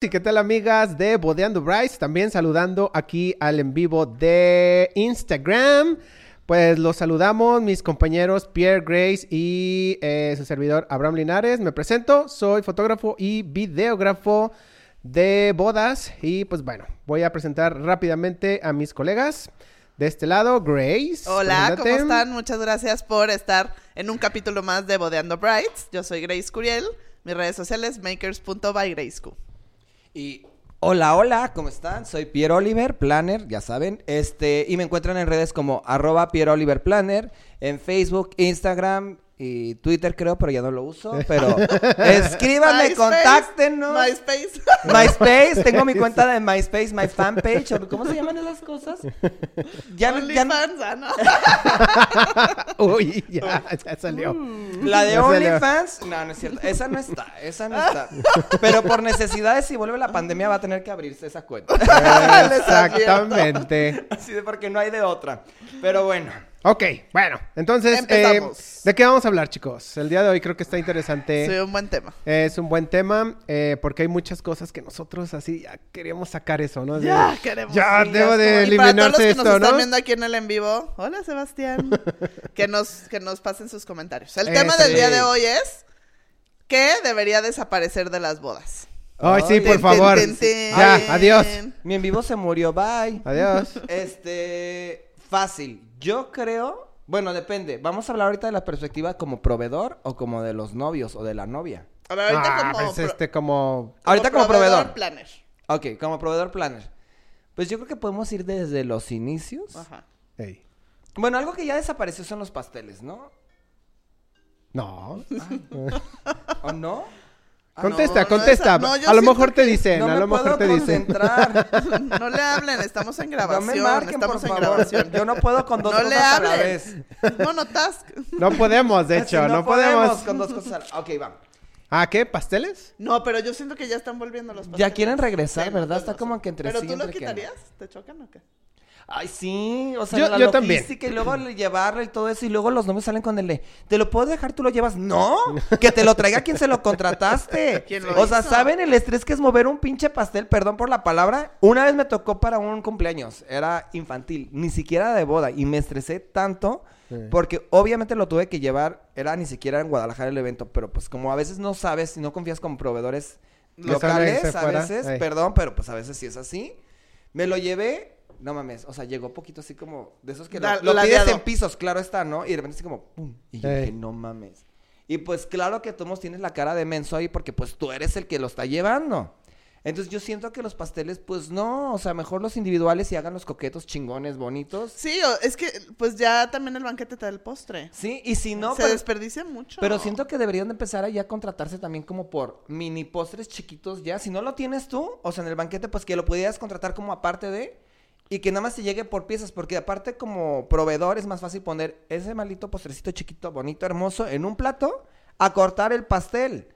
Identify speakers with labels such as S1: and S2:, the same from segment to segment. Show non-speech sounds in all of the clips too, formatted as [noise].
S1: ¿Y qué tal amigas de Bodeando Bryce? También saludando aquí al en vivo de Instagram. Pues los saludamos mis compañeros Pierre Grace y eh, su servidor Abraham Linares. Me presento, soy fotógrafo y videógrafo de bodas. Y pues bueno, voy a presentar rápidamente a mis colegas. De este lado, Grace.
S2: Hola, ¿cómo están? Muchas gracias por estar en un capítulo más de Bodeando Brights. Yo soy Grace Curiel. Mis redes sociales, makers.bygraceq.
S3: Y hola, hola, ¿cómo están? Soy Pierre Oliver, planner, ya saben. Este, y me encuentran en redes como arroba Pierre Oliver Planner, en Facebook, Instagram y Twitter creo, pero ya no lo uso. [laughs] Pero escríbanme, contáctenos.
S2: MySpace.
S3: MySpace, tengo mi cuenta de [laughs] MySpace, my fanpage, o ¿cómo se llaman esas cosas? Ya, no- ya no-
S2: OnlyFans, ah, no. [laughs]
S1: Uy, ya, ya salió.
S3: La de. OnlyFans, no, no es cierto. Esa no está, esa no está. Pero por necesidades, si vuelve la pandemia, va a tener que abrirse esa cuenta.
S1: Exactamente.
S3: Así de porque no hay de otra. Pero bueno.
S1: Ok, bueno, entonces, eh. ¿de qué vamos a hablar, chicos? El día de hoy creo que está interesante.
S2: Sí, un buen tema.
S1: Es un buen tema eh, porque hay muchas cosas que nosotros así ya queríamos sacar eso, ¿no? De-
S2: Ya, queremos.
S1: Ya
S2: sí,
S1: debo de
S2: como- Y para todos los
S1: eliminarse
S2: que
S1: esto,
S2: nos están
S1: ¿no?
S2: viendo aquí en el en vivo, hola Sebastián, [laughs] que nos, que nos pasen sus comentarios. El tema del día
S3: Sí.
S2: de hoy es ¿qué debería desaparecer de las bodas?
S1: Ay, sí, por favor. Ya, adiós.
S3: Mi en vivo se murió, bye.
S1: Adiós. [laughs]
S3: Este, fácil. Yo creo, bueno, depende. Vamos a hablar ahorita de la perspectiva como proveedor o como de los novios o de la novia.
S2: A ver, ahorita
S1: ah,
S2: como,
S1: pues
S2: pro-
S1: este como...
S3: Ahorita como proveedor.
S2: planner.
S3: Ok, como proveedor planner. Pues yo creo que podemos ir desde los inicios.
S2: Ajá.
S1: Ey.
S3: Bueno, algo que ya desapareció son los pasteles, ¿no?
S1: No.
S3: ¿O no? Ah,
S1: contesta,
S2: no,
S1: contesta.
S2: esa- no,
S1: a lo mejor te dicen,
S3: no
S1: a
S3: me
S1: lo mejor
S3: puedo
S1: te dicen. [laughs]
S2: No le hablen, estamos en
S3: No
S2: grabación.
S3: me marquen,
S2: estamos
S3: por
S2: en
S3: favor.
S2: grabación.
S3: Yo no puedo con dos
S2: No le
S3: cosas a la vez.
S2: Monotask.
S1: No podemos, de
S3: Así [laughs]
S1: hecho, no, podemos.
S3: con dos cosas. a la- Ok, va.
S1: Ah, ¿qué? ¿Pasteles?
S2: No, pero yo siento que ya están volviendo los
S3: Ya
S2: pasteles.
S3: quieren regresar,
S2: Sí,
S3: ¿verdad?
S2: no,
S3: Está
S2: no
S3: como que entre
S2: ¿Pero
S3: sí,
S2: tú lo
S3: no.
S2: quitarías? ¿Te chocan o qué?
S3: Ay, sí, o sea,
S1: Yo-
S3: la
S1: yo también.
S3: logística y luego le- llevarlo y todo eso y luego los novios salen con el de, ¿te lo puedo dejar? ¿Tú lo llevas? No, [laughs] que te lo traiga quien se lo contrataste. [laughs]
S2: ¿Quién lo
S3: o sea,
S2: hizo?
S3: ¿saben el estrés que es mover un pinche pastel? Perdón por la palabra. Una vez me tocó para un cumpleaños, era infantil, ni siquiera de boda y me estresé tanto
S1: Sí.
S3: porque obviamente lo tuve que llevar, era ni siquiera en Guadalajara el evento, pero pues como a veces no sabes y no confías con proveedores locales, a veces, perdón, pero pues a veces sí es así. Me lo llevé, no mames, o sea, llegó poquito así como de esos que lo,
S2: La-
S3: lo pides en pisos, claro está, ¿no? Y de repente así como, pum, y yo dije, no mames. Y pues claro que tú nos tienes la cara de menso ahí porque pues tú eres el que lo está llevando. Entonces yo siento que los pasteles, pues no, o sea, mejor los individuales y hagan los coquetos chingones, bonitos.
S2: Sí, es que pues ya también el banquete te da el postre.
S3: Sí, y si no,
S2: Se
S3: pero,
S2: desperdicia mucho.
S3: pero siento que deberían de empezar a ya contratarse también como por mini postres chiquitos ya. Si no lo tienes tú, o sea, en el banquete, pues que lo pudieras contratar como aparte de... Y que nada más te llegue por piezas, porque aparte como proveedor es más fácil poner ese malito postrecito chiquito, bonito, hermoso, en un plato, a cortar el pastel.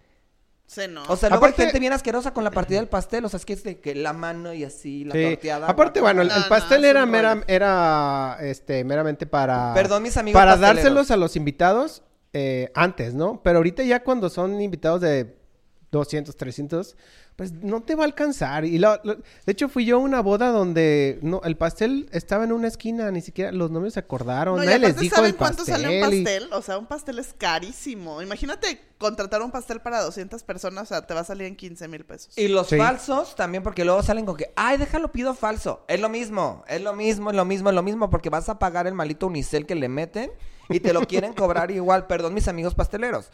S2: Sí, no.
S3: O sea, luego
S1: Aparte-
S3: hay gente bien asquerosa con la partida del pastel, o sea, es que es de que la mano y así, la
S1: Sí.
S3: torteada.
S1: Aparte, bueno, el,
S2: no,
S1: pastel era, mera, este, meramente para...
S3: Perdón, mis amigos
S1: Para
S3: pasteleros.
S1: dárselos a los invitados eh, antes, ¿no? Pero ahorita ya cuando son invitados de 200, 300, pues no te va a alcanzar. Y lo- lo- de hecho fui yo a una boda donde no, el pastel estaba en una esquina, ni siquiera los novios se acordaron,
S2: No, y
S1: nadie les dijo
S2: ¿saben
S1: el
S2: cuánto sale un
S1: y-
S2: pastel? O sea, un pastel es carísimo. Imagínate contratar un pastel para 200 personas, o sea, te va a salir en 15 mil pesos.
S3: Y los
S1: Sí.
S3: falsos también, porque luego salen con que, ay, déjalo, pido falso. Es lo mismo, es lo mismo, es lo mismo, es lo mismo, porque vas a pagar el malito unicel que le meten y te lo quieren cobrar [laughs] igual. Perdón, mis amigos pasteleros.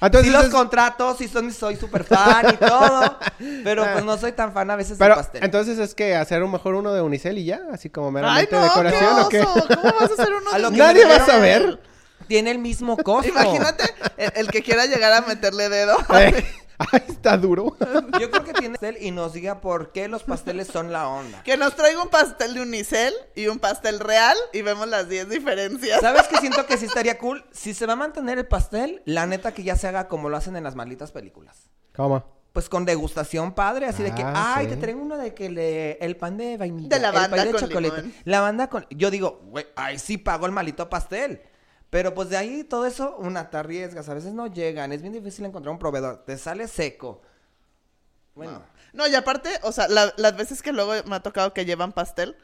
S1: Entonces,
S3: sí los
S1: es-
S3: contrato, sí son, soy súper fan y todo, [laughs] pero pues no soy tan fan a veces
S1: pero
S3: del pastel.
S1: entonces es que hacer un mejor uno de unicel y ya, así como
S2: ¡Ay,
S1: meramente
S2: no!
S1: decoración
S2: qué
S1: o qué.
S2: oso! ¿Cómo vas a hacer uno [laughs] de
S1: Nadie va a saber.
S3: Tiene el mismo costo.
S2: Imagínate el, el que quiera llegar a meterle dedo. [laughs]
S1: Eh, [laughs] Ay, está duro.
S3: Yo creo que tiene pastel y nos diga por qué los pasteles son la onda.
S2: Que nos traiga un pastel de unicel y un pastel real y vemos las 10 diferencias.
S3: ¿Sabes qué siento que sí [laughs] estaría cool? Si se va a mantener el pastel, la neta que ya se haga como lo hacen en las malditas películas.
S1: ¿Cómo?
S3: Pues con degustación padre, así de que,
S1: Ah,
S3: ay,
S1: sí.
S3: te traigo uno de que le, el pan de vainilla.
S2: De lavanda
S3: el pan de
S2: con
S3: chocolate.
S2: limón.
S3: Lavanda con. Yo digo, güey, ay, sí pago el malito pastel. Pero pues de ahí todo eso, una, te arriesgas, a veces no llegan, es bien difícil encontrar un proveedor, te sale seco. Bueno,
S2: No, y aparte, o sea, la- las veces que luego me ha tocado que llevan pastel,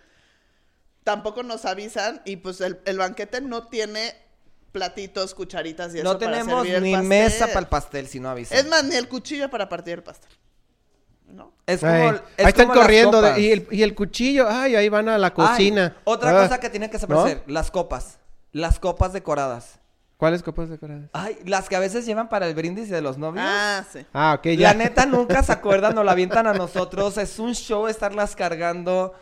S2: tampoco nos avisan y pues el, el banquete no tiene platitos, cucharitas y eso
S3: No
S2: para
S3: tenemos ni mesa para el pastel si no avisan.
S2: Es más, ni el cuchillo para partir el pastel. ¿No?
S3: Es como,
S1: Ay,
S3: es
S1: ahí están
S3: como
S1: corriendo. de- y, el, y el cuchillo, ay, ahí van a la
S3: Ay,
S1: cocina.
S3: otra
S1: Ah,
S3: cosa que tienen que saber las copas. Las copas decoradas.
S1: ¿Cuáles copas decoradas?
S3: Ay, las que a veces llevan para el brindis de los novios.
S2: Ah, sí.
S1: Ah, ok, ya.
S3: La neta nunca se acuerdan, nos la avientan a nosotros. Es un show estarlas cargando.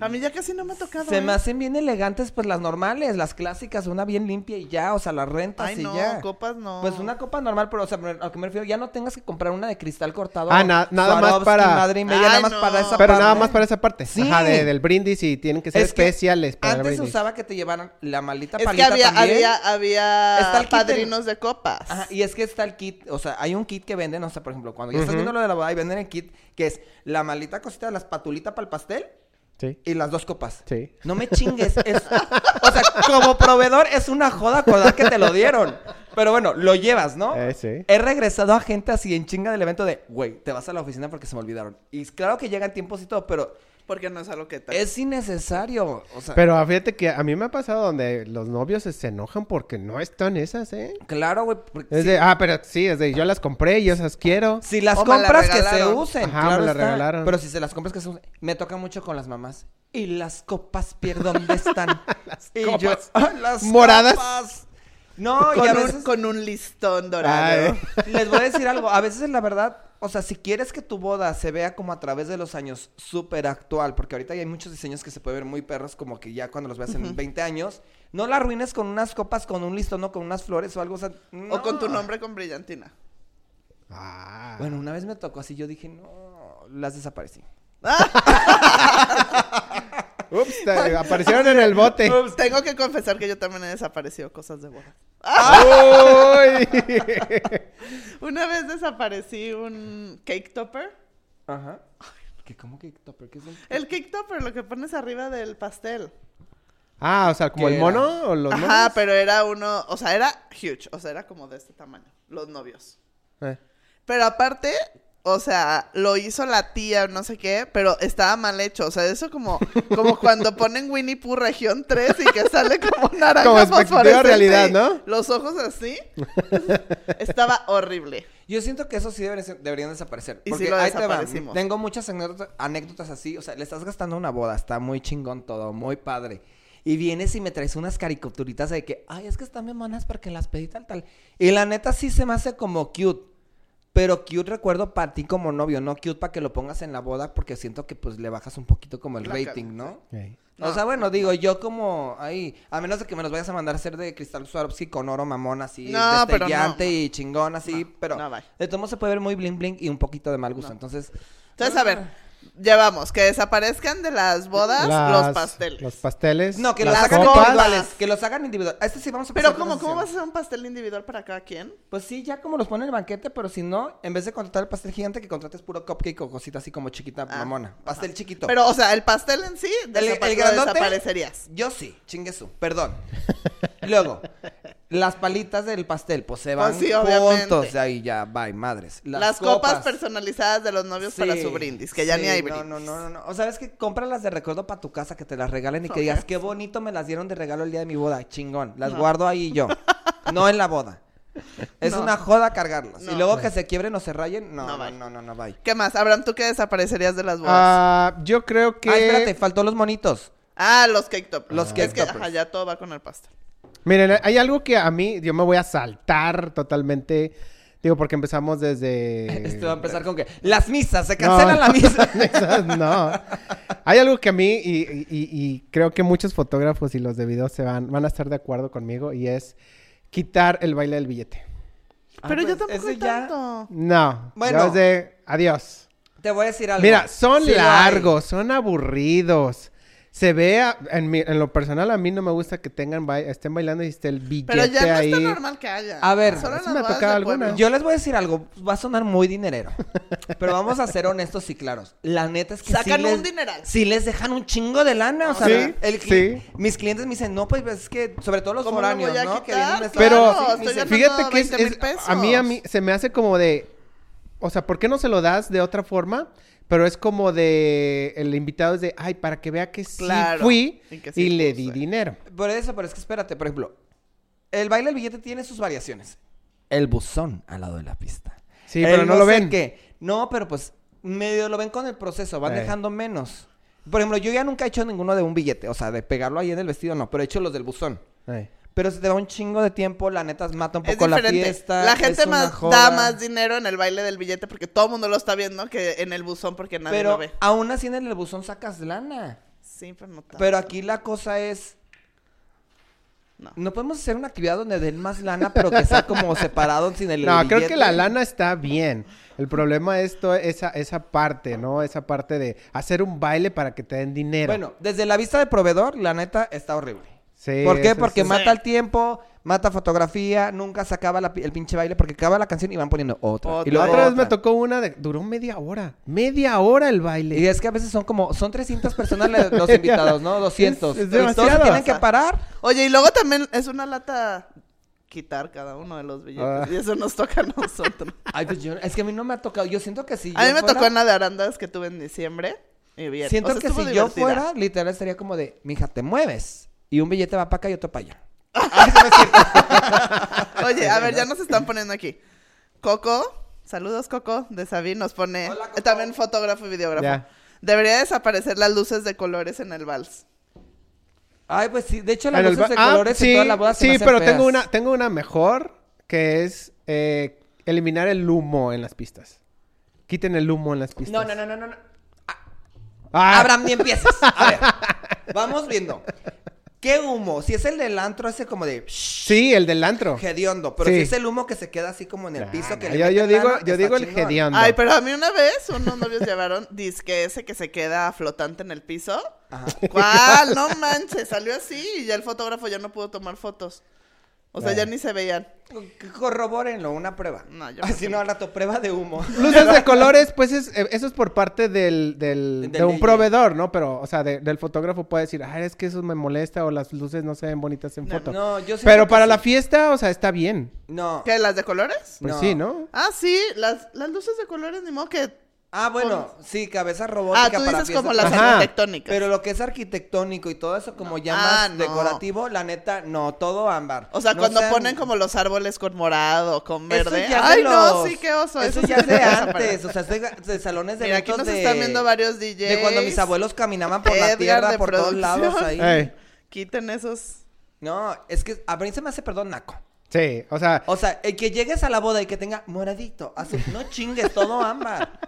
S2: A mí ya casi no me ha tocado.
S3: Se
S2: ¿eh?
S3: me hacen bien elegantes, pues las normales, las clásicas, una bien limpia y ya, o sea, las rentas
S2: Ay,
S3: y
S2: no,
S3: ya.
S2: copas no.
S3: Pues una copa normal, pero o sea, a lo que me refiero, ya no tengas que comprar una de cristal cortado.
S1: Ah, na- nada más para-
S3: madre y media,
S2: Ay,
S3: nada más
S2: no.
S3: para esa
S1: Pero
S3: parte.
S1: nada más para esa parte.
S3: Sí.
S1: Ajá, de- del brindis y tienen que ser
S3: Es que
S1: especiales para el
S3: Antes se
S1: brindis.
S3: usaba que te llevaran la maldita
S2: es que había,
S3: también.
S2: había, había
S3: Está el
S2: padrinos de copas.
S3: Ajá, y es que está el kit, o sea, hay un kit que venden, o sea, por ejemplo, cuando ya estás
S1: Ujú.
S3: viendo lo de la boda y venden el kit que es la maldita cosita de las patulitas para el pastel
S1: Sí.
S3: y las dos copas.
S1: Sí.
S3: No me chingues. es- o sea, como proveedor es una joda acordar que te lo dieron. Pero bueno, lo llevas, ¿no?
S1: Eh, sí.
S3: He regresado a gente así en chinga del evento de, güey, te vas a la oficina porque se me olvidaron. Y claro que llegan tiempos y todo, pero
S2: Porque no es algo que te...
S3: es innecesario. O sea,
S1: Pero fíjate que a mí me ha pasado donde los novios se, enojan porque no están esas, ¿eh?
S3: claro, güey.
S1: Es
S3: si,
S1: de, ah, pero sí, es de yo las compré y yo esas quiero.
S3: si las
S2: O me la
S3: compras que se usen.
S1: Ajá,
S3: claro
S1: me la
S3: está.
S1: regalaron.
S3: Pero si se las compras que se usen. Me toca mucho con las mamás. ¿Y las copas, Pierre, dónde están? [laughs]
S1: Las
S3: Y
S1: copas.
S3: yo, "Ah, las
S1: Moradas.
S3: copas". No, y
S2: con,
S3: a
S2: un, con un listón dorado.
S1: Ay.
S3: Les voy a decir algo, a veces la verdad, o sea, si quieres que tu boda se vea como a través de los años súper actual, porque ahorita ya hay muchos diseños que se pueden ver muy perros, como que ya cuando los veas en 20 años, no la arruines con unas copas, con un listón o con unas flores o algo, o sea,
S2: O con tu
S3: no.
S2: nombre con brillantina.
S1: Ah.
S3: Bueno, una vez me tocó así, yo dije, no, las desaparecí. [laughs]
S1: Ups, te- aparecieron en el bote.
S2: Ups, tengo que confesar que yo también he desaparecido cosas de boda. Una vez desaparecí un cake topper.
S3: Ajá. ¿Qué, ¿Cómo que topper? ¿Qué es un-
S2: El cake topper, lo que pones arriba del pastel.
S1: Ah, o sea, como
S3: ¿Qué
S1: el
S3: era?
S1: mono o los
S2: Ajá,
S1: monos.
S2: pero era uno, o sea, era huge, o sea, era como de este tamaño, los novios.
S1: Eh.
S2: Pero aparte, o sea, lo hizo la tía, no sé qué, pero estaba mal hecho. O sea, eso como, como cuando [laughs] ponen Winnie Pooh región 3 y que sale como naranja
S1: Como expectativa
S2: fosforescente
S1: realidad, ¿no?
S2: Los ojos así. [laughs] estaba horrible.
S3: Yo siento que eso sí deberían, deberían desaparecer.
S2: Y
S3: Porque
S2: lo
S3: ahí te va. Tengo muchas anécdotas, anécdotas así. O sea, le estás gastando una boda, está muy chingón todo, muy padre. Y vienes y me traes unas caricaturitas de que, ay, es que están bien monas porque las pedí tal, tal. Y la neta sí se me hace como cute. Pero cute recuerdo para ti como novio, no cute para que lo pongas en la boda porque siento que pues le bajas un poquito como el
S2: La
S3: rating, ¿no? O sea, bueno, digo, yo como ahí, a menos de que me los vayas a mandar a hacer de cristal Swarovski con oro mamón así,
S2: No,
S3: destellante y chingón así,
S2: No,
S3: pero de todo modo se puede ver muy bling bling y un poquito de mal gusto.
S2: No.
S3: Entonces,
S2: Entonces, a ver, llevamos que desaparezcan de las bodas
S1: Las-
S2: los pasteles.
S1: Los pasteles.
S3: no, que los hagan individuales, que los hagan individuales. A este sí vamos a
S2: Pero
S3: pasar
S2: ¿cómo, ¿cómo vas a hacer un pastel individual para cada quien?
S3: Pues sí, ya como los ponen en el banquete, pero si no, en vez de contratar el pastel gigante, que contrates puro cupcake o cosita así como chiquita,
S2: Ah,
S3: mamona. Pastel chiquito.
S2: Pero, o sea, el pastel en sí,
S3: el, el grandote,
S2: desaparecerías.
S3: Yo sí, chingue su, perdón. Luego, las palitas del pastel, pues se van
S2: Pues sí,
S3: juntos, de ahí ya, bye, madres.
S2: Las, copas. personalizadas de los novios para su brindis, que ya
S3: sí,
S2: ni hay brindis.
S3: No, no, no, no. O sea, es que cómpralas de recuerdo para tu casa, que te las regalen y que digas, qué bonito me las dieron de regalo el día de mi boda. Chingón. Las
S2: No.
S3: guardo ahí yo. no en la boda. Es [laughs]
S2: No.
S3: una joda cargarlas.
S2: No.
S3: Y luego que se quiebren o se rayen, no,
S2: No,
S3: no,
S2: bye.
S3: no, no, no, bye.
S2: ¿Qué más? Abraham, ¿tú qué desaparecerías de las bodas?
S1: Ah, yo creo que.
S3: Ah, espérate, faltó los monitos.
S2: Ah, los cake toppers.
S3: Los
S2: Es
S3: cake
S2: que,
S3: toppers.
S2: ajá, ya todo va con el pastel.
S1: Miren, hay algo que a mí, yo me voy a saltar totalmente. Digo, porque empezamos desde. [laughs]
S3: Esto va a empezar con que las misas, se cancelan
S1: No.
S3: la [laughs] misa.
S1: Esas no. Hay algo que a mí, y, y- y creo que muchos fotógrafos y los de video se van, van a estar de acuerdo conmigo, y es quitar el baile del billete.
S2: Pero
S3: Ah,
S2: yo
S3: pues,
S2: tampoco
S3: ese
S2: hay
S3: ya-
S2: tanto.
S1: No.
S3: Bueno.
S1: Bueno. de adiós.
S3: Te voy a decir algo.
S1: Mira, son
S3: Sí lo hay.
S1: largos, son aburridos. Se ve, a- en, mi- en lo personal, a mí no me gusta que tengan ba- estén bailando y esté el billete
S2: Pero ya no
S1: ahí.
S2: está normal que haya.
S3: A ver,
S2: Solo
S1: me ha alguna.
S3: Yo les voy a decir algo, va a sonar muy dinerero. pero vamos a ser honestos y claros. La neta es que
S2: Sacan
S3: sí les,
S2: un dineral.
S3: sí les dejan un chingo de lana. O sea,
S1: Sí,
S3: el cli-
S1: sí.
S3: mis clientes me dicen, no, pues es que, sobre todo los
S2: ¿Cómo lo
S3: foráneos, ¿no? Que vienen
S1: Pero
S2: Claro,
S3: dicen,
S1: fíjate que es,
S2: 20,000
S1: es- a mí a mí se me hace como de o sea, ¿por qué no se lo das de otra forma? Pero es como de, el invitado es de, ay, para que vea que sí
S2: Claro,
S1: fui
S2: y
S1: y,
S2: que sí
S1: le di dinero.
S3: Por eso, pero es que espérate, por ejemplo, el baile del billete tiene sus variaciones. El buzón al lado de la pista.
S1: Sí,
S3: El
S1: pero no lo
S3: sé
S1: ven.
S3: qué. No, pero pues medio lo ven con el proceso, van dejando menos. Por ejemplo, yo ya nunca he hecho ninguno de un billete, o sea, de pegarlo ahí en el vestido, no, pero he hecho los del buzón.
S1: Ay.
S3: Pero se te va un chingo de tiempo, la neta mata un
S2: Es
S3: poco la
S2: diferente.
S3: fiesta.
S2: la gente
S3: es una
S2: más
S3: joda.
S2: da más dinero en el baile del billete porque todo el mundo lo está viendo que en el buzón porque nadie
S3: Pero
S2: lo ve.
S3: aún así en el buzón sacas lana.
S2: Sí, pero no tanto.
S3: Pero aquí la cosa es.
S2: No.
S3: No. podemos hacer una actividad donde den más lana, pero que sea como [laughs] separado sin el
S1: No, creo que la lana está bien. El problema es to- esa, esa parte, ¿no? Esa parte de hacer un baile para que te den dinero.
S3: Bueno, desde la vista de proveedor, la neta está horrible.
S1: Sí,
S3: ¿Por qué?
S1: eso
S3: Porque
S1: sí.
S3: mata el tiempo, mata fotografía, nunca se acaba la el pinche baile porque acaba la canción y van poniendo otra.
S2: Otra.
S3: Y
S1: La
S3: luego
S1: otra vez me tocó una de... Duró media hora. Media hora el baile.
S3: Y es que a veces son como, son 300 personas [laughs] los invitados, ¿no? 200.
S1: Es- es
S3: tienen que parar.
S2: Oye, y luego también es una lata quitar cada uno de los billetes.
S1: Ah.
S2: Y eso nos toca a nosotros. [laughs]
S3: Ay, pues yo, es que a mí no me ha tocado. Yo siento que si
S2: a mí me
S3: fuera-
S2: tocó en la de arandas que tuve en diciembre. Y bien.
S3: Siento
S2: O sea,
S3: que si yo fuera, literal estaría como de, mija, te mueves. Y un billete va para acá y otro para allá. [laughs] Ay, siente. [laughs]
S2: Oye, a ver, ya nos están poniendo aquí. Coco, saludos Coco, de Sabine, nos pone
S3: Hola, Coco.
S2: también fotógrafo y videógrafo.
S1: Ya.
S2: Debería desaparecer las luces de colores en el vals.
S3: Ay, pues sí. De hecho, las luces de
S1: Ah,
S3: colores
S1: sí,
S3: en toda la boda se
S1: Sí,
S3: me hacen
S1: pero
S3: feas.
S1: tengo una, tengo una mejor que es eh, eliminar el humo en las pistas. Quiten el humo en las pistas.
S3: No, no, no, no, no. no.
S1: Ah,
S3: Abraham, ni empieces. A ver, [laughs] vamos viendo. ¿Qué humo? Si es el del antro, ese como de
S1: Sí, el del antro.
S3: hediondo. Pero
S1: Sí.
S3: si es el humo que se queda así como en el
S1: Nah,
S3: piso. Que
S1: nah,
S3: le
S1: yo, digo, yo digo el
S3: chingón.
S1: hediondo.
S2: Ay, pero a mí una vez unos novios [laughs] llevaron disque ese que se queda flotante en el piso.
S3: Ajá.
S2: ¿Cuál? No manches, salió así y ya el fotógrafo ya no pudo tomar fotos. O sea, ya
S1: Ay.
S2: ni se veían.
S3: Corrobórenlo, una prueba.
S2: No, yo
S3: Así
S2: no.
S3: no, al rato, prueba de humo.
S1: Luces de [laughs] colores, pues es, eh, eso es por parte del, del-
S3: Del
S1: de un
S3: DJ.
S1: proveedor, ¿no? Pero, o sea, de- del fotógrafo puede decir, ah, es que eso me molesta o las luces no se ven bonitas en
S2: No,
S1: foto.
S3: No, yo siento
S1: Pero para
S3: sí.
S1: la fiesta, o sea, está bien.
S3: No.
S2: ¿Qué? ¿Las de colores?
S1: Pues
S3: No.
S1: sí, ¿no?
S2: Ah, sí, las, las luces de colores, ni modo que.
S3: Ah, bueno, sí, cabeza robótica
S2: Ah, tú
S3: para
S2: dices
S3: fiesta,
S2: como las
S1: Ajá.
S2: arquitectónicas.
S3: Pero lo que es arquitectónico y todo eso como ya
S2: Ah,
S3: más
S2: no.
S3: decorativo, la neta, no, todo ámbar.
S2: O sea,
S3: No
S2: cuando
S3: sean-
S2: ponen como los árboles con morado, con
S3: Eso
S2: verde. Ay, no, sí, qué oso.
S3: Eso
S2: sí
S3: ya es [laughs] de antes, o sea, es de, de salones de
S2: Mira, aquí nos
S3: de...
S2: están viendo varios DJs.
S3: De cuando mis abuelos caminaban por la tierra,
S2: de
S3: por todos lados ahí.
S2: Quiten esos.
S3: No, es que a mí se me hace, perdón, naco.
S1: Sí, o sea,
S3: O sea, el que llegues a la boda y que tenga moradito, azul, no chingues, todo ámbar.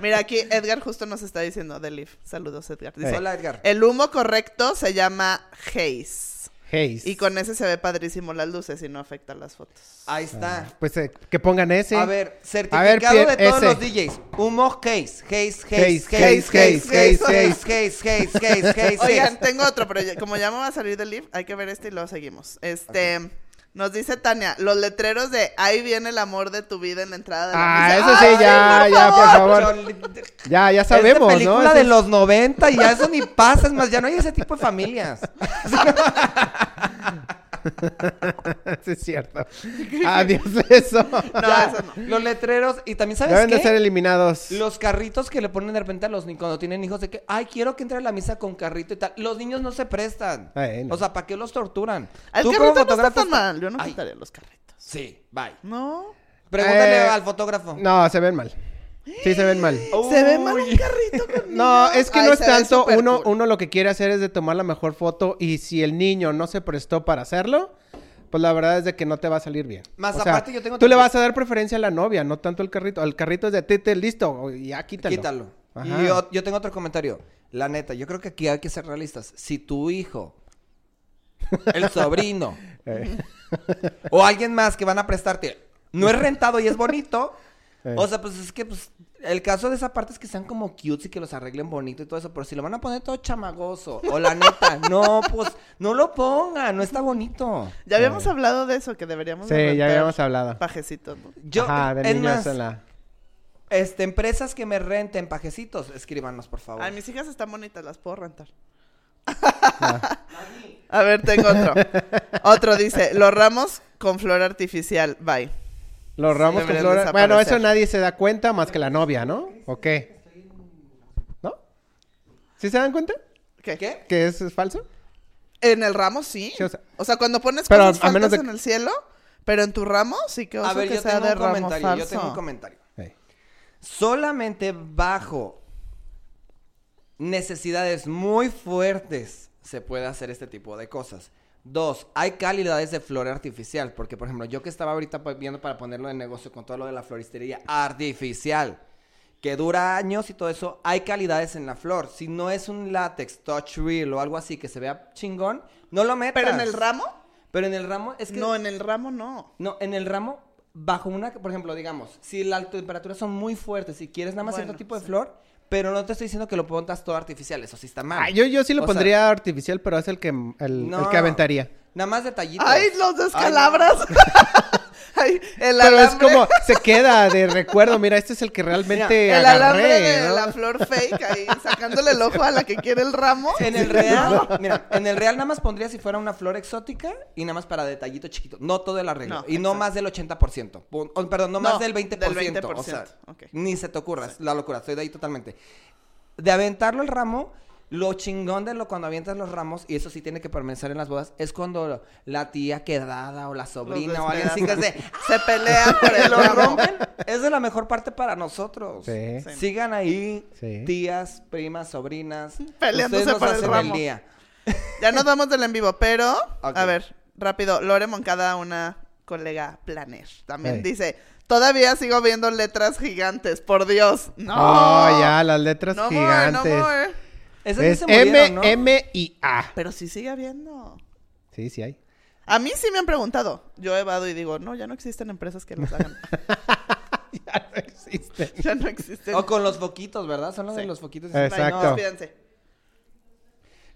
S2: Mira, aquí Edgar justo nos está diciendo de Leaf. Saludos, Edgar. Dice,
S3: Hola, Edgar.
S2: el humo correcto se llama haze.
S1: Haze.
S2: Y con ese se ve padrísimo las luces y no afecta las fotos.
S3: Ahí está.
S1: Pues eh, que pongan ese.
S3: A ver,
S1: A
S3: certificado
S1: ver, Pierre,
S3: de todos
S1: ese.
S3: los DJs. Humo Haze, Haze,
S1: Haze,
S3: Haze,
S1: haze, haze, haze,
S3: Haze, Haze, Haze, Haze,
S2: Oigan, tengo otro, pero ya- como ya me va a salir del Leaf, hay que ver este y luego seguimos. Este, nos dice Tania, los letreros de ahí viene el amor de tu vida en la entrada de la
S1: Ah,
S2: misa.
S1: eso sí,
S2: ¡Ay,
S1: ya,
S2: por
S1: ya, por
S2: favor!
S1: Ya, ya sabemos,
S3: es de película
S1: ¿no?
S3: de los 90 y ya eso ni pasa, es más, ya no hay ese tipo de familias. [laughs]
S1: es- [laughs] sí, es cierto. [laughs] Adiós eso.
S2: No,
S3: Ya,
S2: eso no.
S3: Los letreros, y también sabes
S1: Deben
S3: qué?
S1: de ser eliminados.
S3: Los carritos que le ponen de repente a los niños cuando tienen hijos de que, ay, quiero que entre a la misa con carrito y tal. Los niños no se prestan.
S1: Ay, no.
S3: O sea, ¿para qué los torturan?
S2: El
S3: Tú
S2: no está
S3: fotógrafo
S2: tan mal. Yo no quitaría los carritos.
S3: Sí, bye.
S2: No.
S3: Pregúntale
S1: Eh,
S3: al fotógrafo.
S1: No, se ven mal. Sí, se ven mal.
S2: Se ve mal un carrito [laughs] con
S1: No, es que
S2: Ay,
S1: no es
S2: se ve
S1: tanto.
S2: súper
S1: Uno,
S2: cool.
S1: uno lo que quiere hacer es de tomar la mejor foto y si el niño no se prestó para hacerlo, pues la verdad es de que no te va a salir bien.
S3: Más
S1: O sea,
S3: aparte, yo tengo
S1: Tú le
S3: otro-
S1: vas a dar preferencia a la novia, no tanto el carrito. El carrito es de tete, listo, ya quítalo.
S3: Quítalo.
S1: Ajá.
S3: Y yo, yo tengo otro comentario. La neta, yo creo que aquí hay que ser realistas. Si tu hijo, el [laughs] sobrino,
S1: Eh,
S3: o alguien más que van a prestarte, no es rentado y es bonito,
S1: Eh.
S3: o sea, pues es que pues, el caso de esa parte es que sean como cutes y que los arreglen bonito y todo eso, pero si lo van a poner todo chamagoso, o la neta, [laughs] no, pues, no lo pongan, no está bonito.
S2: Ya habíamos hablado de eso, que deberíamos
S1: Sí, ya habíamos hablado.
S2: Pajecitos, ¿no?
S3: Yo,
S1: Ajá, de niños
S3: más,
S1: en la...
S3: este, empresas que me renten pajecitos, escríbanos, por favor.
S2: Ay, mis hijas están bonitas, las puedo rentar.
S1: Ah. [laughs]
S2: A ver, tengo otro. Otro dice, los ramos con flor artificial, bye.
S1: Los ramos con flores. Bueno, eso nadie se da cuenta más que la novia, ¿no? ¿O qué? ¿No? ¿Sí se dan cuenta?
S2: ¿Qué?
S3: ¿Qué?
S1: ¿Que es, es falso?
S2: En el ramo sí.
S1: Sí, o sea-
S2: o sea, cuando pones
S1: Pero
S2: cosas
S1: a menos de-
S2: en el cielo, pero en tu ramo sí que oso
S3: A ver,
S2: que
S3: yo
S2: sea
S3: tengo
S2: de
S3: un
S2: ramo
S3: comentario,
S2: falso.
S3: yo tengo un comentario. Solamente bajo necesidades muy fuertes se puede hacer este tipo de cosas. Dos, hay calidades de flor artificial, porque por ejemplo, yo que estaba ahorita pues, viendo para ponerlo en negocio con todo lo de la floristería artificial, que dura años y todo eso, hay calidades en la flor. Si no es un látex touch real o algo así que se vea chingón, no lo metas.
S2: Pero en el ramo,
S3: Pero en el ramo es que
S2: no, en el ramo no.
S3: no, en el ramo, bajo una, por ejemplo, digamos, si las temperaturas son muy fuertes y quieres nada más
S2: Bueno,
S3: cierto tipo de
S2: sí.
S3: flor, pero no te estoy diciendo que lo pongas todo artificial, eso sí está mal.
S1: Ah, yo, yo sí lo
S3: O sea,
S1: pondría artificial, pero es el que, el, el
S3: No.
S1: que aventaría.
S3: Nada más detallitos.
S2: ¡Ay, los
S3: Ay,
S2: descalabras! [laughs] Ay, el
S1: Pero es
S2: alambre,
S1: como, se queda de recuerdo. Mira, este es el que realmente
S2: el alambre
S1: agarré,
S2: de
S1: ¿no?
S2: la flor fake ahí, sacándole el ojo a la que quiere el ramo.
S3: En el real, mira, en el real nada más pondría si fuera una flor exótica y nada más para detallito chiquito. No todo el arreglo.
S2: No,
S3: y no más del 80%. Pon- o, perdón, no, más del 20%.
S2: del
S3: O sea,
S2: 20%, ok.
S3: ni se te ocurra. es La locura, estoy de ahí totalmente. De aventarlo el ramo, lo chingón de lo cuando avientas los ramos, y eso sí tiene que permanecer en las bodas, es cuando la tía quedada o la sobrina o alguien así que se,
S2: Se pelea por [laughs] el ramo.
S3: rompen, es de la mejor parte para nosotros.
S1: Sí.
S2: Sí.
S3: Sigan ahí,
S1: Sí.
S3: tías, primas, sobrinas.
S2: Peleándose
S3: nos
S2: por el
S3: día.
S2: Ya nos vamos del en vivo, pero, [laughs] a ver, rápido. Lore Moncada, una colega planner, también dice: Todavía sigo viendo letras gigantes, por Dios. No.
S1: Oh, ya, las letras
S2: No more, no more.
S3: Esas ya
S1: Es
S3: se murieron,
S1: M,
S3: ¿no?
S1: M y A.
S2: Pero sí sigue habiendo.
S1: Sí, sí hay.
S2: A mí sí me han preguntado. Yo evado y digo, no, ya no existen empresas que los hagan. [laughs]
S1: ya no existen. [laughs]
S2: ya no existen.
S3: O con los foquitos, ¿verdad? Son los de los foquitos.
S1: Exacto.
S2: Ay, no, despídanse.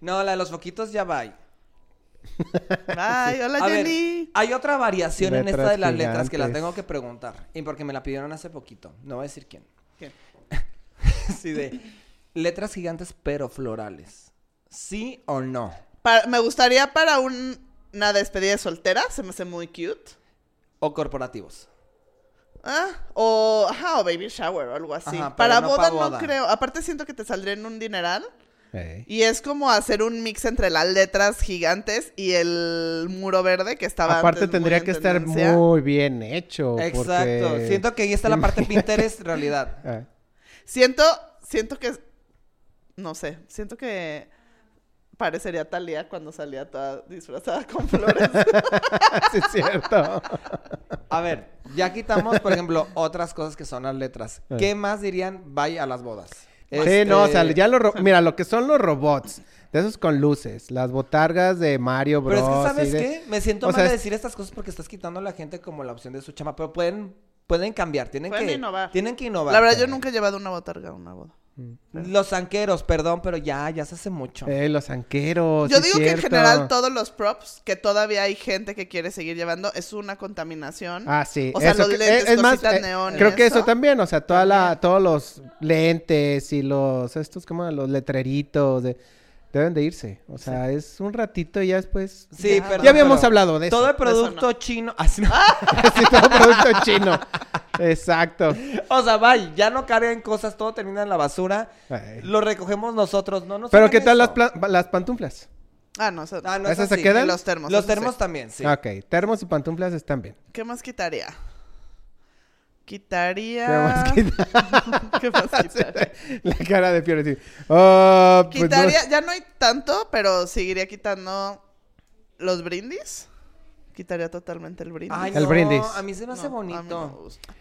S3: No, la de los foquitos ya va. [laughs]
S2: Ay, hola
S3: A ver,
S2: Jenny.
S3: hay otra variación en esta de las letras que la tengo que preguntar. Y porque me la pidieron hace poquito. No voy a decir quién.
S2: ¿Qué?
S3: sí, de letras gigantes pero florales. ¿Sí o no?
S2: Me gustaría para un- una despedida de soltera, se me hace muy cute.
S3: O corporativos.
S2: Ah, o, ajá, o baby shower o algo así.
S3: Ajá,
S2: para
S3: no
S2: boda no creo. Aparte siento que te saldría en un dineral. Y es como hacer un mix entre las letras gigantes y el muro verde que estaba
S1: Aparte
S2: antes muy
S1: tendría
S2: en
S1: que estar muy bien hecho.
S3: Exacto.
S1: porque-
S3: Siento que ahí está la parte [laughs] Pinterest realidad.
S1: Ah,
S2: Siento, siento que, no sé, siento que parecería Talía cuando salía toda disfrazada con [laughs] flores. [laughs]
S1: sí, es cierto.
S3: A ver, ya quitamos, por ejemplo, otras cosas que son las letras. ¿Qué más dirían vaya a las bodas?
S1: Sí, no, o sea,
S3: Este,
S1: ya los... ro- [laughs] Mira, lo que son los robots. De esos con luces. Las botargas de Mario Bros.
S3: Pero es que, ¿sabes
S1: de-
S3: qué? Me siento
S1: o
S3: mal
S1: sea,
S3: de decir estas cosas porque estás quitando a la gente como la opción de su chama. Pero pueden, pueden cambiar, tienen
S2: Pueden
S3: que...
S2: innovar.
S3: Tienen que innovar.
S2: La verdad, yo nunca he llevado una botarga a una boda.
S3: Los zanqueros, perdón, pero ya, ya se hace mucho.
S1: Eh, los anqueros.
S2: Yo
S1: sí,
S2: digo que en general todos los props que todavía hay gente que quiere seguir llevando es una contaminación.
S1: Ah, sí.
S2: O sea,
S1: eso
S2: los
S1: que-
S2: lentes,
S1: es, es más,
S2: cositas
S1: eh,
S2: neón y
S1: creo que eso
S2: eso.
S1: también, o sea, toda la, todos los lentes y los, estos como los letreritos de, deben de irse. O sea, es un ratito y ya después.
S3: Sí,
S2: Ya,
S3: perdón,
S1: ya habíamos
S3: pero
S1: hablado de
S3: Todo
S1: eso.
S3: el producto chino... [laughs] así [laughs] no.
S1: sí, todo producto chino. Exacto.
S3: O sea, vaya, ya no carguen cosas, todo termina en la basura.
S1: Ay.
S3: Lo recogemos nosotros, no nos
S1: Pero ¿qué tal las, las pantuflas?
S2: Ah, no, eso-
S3: Ah, no, es
S1: ¿Esas se quedan?
S2: Y los termos,
S3: Los termos
S2: sí.
S3: también, sí.
S1: Ok, termos y pantuflas están bien.
S2: ¿Qué más quitaría? Quitaría.
S1: ¿Qué más quita- [laughs]
S2: ¿Qué más [laughs] quitaría?
S1: La cara de Fiore. "Ah, pues no".
S2: Quitaría, ya no hay tanto, pero seguiría quitando los brindis. Quitaría totalmente el brindis.
S3: Ay,
S1: El
S3: no,
S1: brindis.
S3: a mí se me hace
S2: No, a mí
S3: bonito.
S2: no me gusta.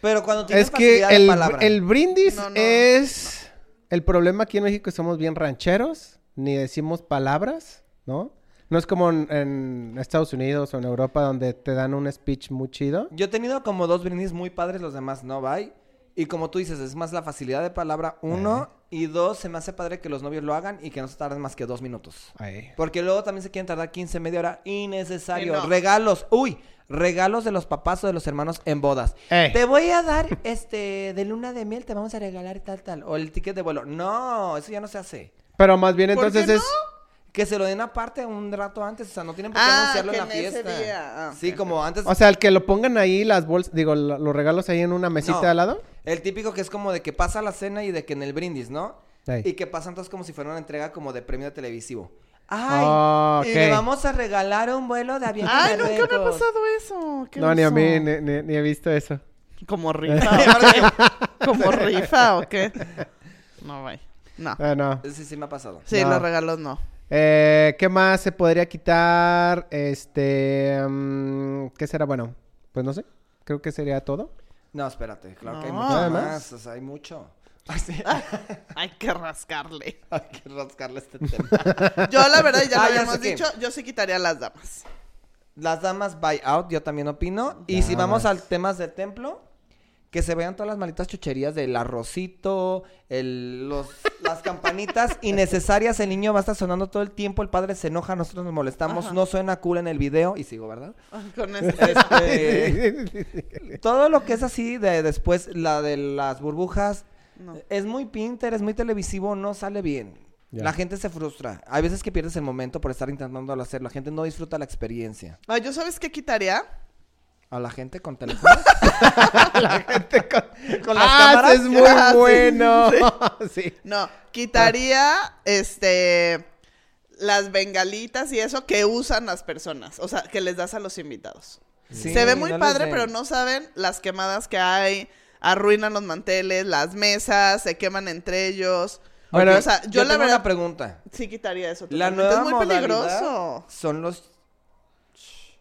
S3: Pero cuando tienes
S1: Es que
S3: facilidad de
S1: el,
S3: palabra.
S1: el brindis
S2: No, no,
S1: es... El problema aquí en México que somos bien rancheros, ni decimos palabras, ¿no? No es como en, en Estados Unidos o en Europa donde te dan un speech muy chido.
S3: Yo he tenido como dos brindis muy padres, los demás no, bye. Y como tú dices, es más la facilidad de palabra, uno. Y dos, se me hace padre que los novios lo hagan y que no se tarden más que dos minutos. Porque luego también se quieren tardar 15, media hora. Innecesario.
S2: Sí, no.
S3: Regalos. Uy, regalos de los papás o de los hermanos en bodas.
S1: Ey.
S3: Te voy a dar, este, de luna de miel, te vamos a regalar tal, tal. O el ticket de vuelo. No, eso ya no se hace.
S1: Pero más bien
S2: ¿Por
S1: entonces es...
S3: Que se lo den aparte un rato antes, o sea, no tienen por qué
S2: Ah,
S3: anunciarlo
S2: que
S3: en la
S2: en ese
S3: fiesta.
S2: día. Ah,
S3: sí, como antes.
S1: O sea, el que lo pongan ahí las bolsas, digo, lo- los regalos ahí en una mesita
S3: No.
S1: al lado.
S3: El típico que es como de que pasa la cena y de que en el brindis, ¿no? Y que pasan todos como si fuera una entrega como de premio televisivo. ¡Ay!
S1: Ah,
S3: Y
S1: ok.
S3: le vamos a regalar un vuelo de avión.
S2: Ay, nunca me ha pasado eso. ¿Qué
S1: No, ni a mí, ni, ni- ni he visto eso.
S2: ¿Como [laughs] rifa o? [laughs] ¿Como rifa o qué? [laughs] No, güey. No.
S1: Ah, no.
S3: Sí, sí me ha pasado.
S2: Sí,
S1: No.
S2: los regalos no.
S1: Eh, ¿Qué más se podría quitar? Este. mm, ¿Qué será? Bueno, pues no sé. Creo que sería todo.
S3: No, espérate, claro que hay mucho
S1: Nada
S3: más.
S1: más.
S3: O sea, hay mucho. Ay, sí. [laughs]
S2: Hay que rascarle. [laughs]
S3: Hay que rascarle este tema. [laughs]
S2: Yo, la verdad, ya lo
S3: Ah,
S2: habíamos dicho, yo sí quitaría a las damas.
S3: Las damas buy out, yo también opino. Y si vamos al temas del templo, que se vean todas las malitas chucherías del arrocito, el, los, [laughs] las campanitas innecesarias. El niño va a estar sonando todo el tiempo, el padre se enoja, nosotros nos molestamos,
S2: Ajá.
S3: no suena cool en el video. Y sigo, ¿verdad? [laughs]
S2: Con [laughs] este.
S3: Este, todo lo que es así de después, la de las burbujas,
S2: No.
S3: es muy pinter, es muy televisivo, no sale bien.
S1: Ya.
S3: La gente se frustra. Hay veces que pierdes el momento por estar intentando hacerlo. La gente no disfruta la experiencia.
S2: Ay, ¿yo sabes qué quitaría?
S3: A la gente con teléfono. [laughs]
S1: La gente con,
S3: Con las
S1: ah,
S3: cámaras.
S1: es muy [laughs]
S2: Ah, sí,
S1: bueno. Sí. [laughs]
S2: No, quitaría este las bengalitas y eso que usan las personas, o sea, que les das a los invitados.
S3: Sí,
S2: Se ve muy
S3: no
S2: padre, pero no saben las quemadas que hay, arruinan los manteles, las mesas, se queman entre ellos.
S1: Bueno,
S2: o sea, yo,
S3: Yo
S2: la
S3: tengo
S2: verdad
S3: una pregunta.
S2: sí quitaría eso.
S3: La nueva
S2: es muy peligroso.
S3: son los...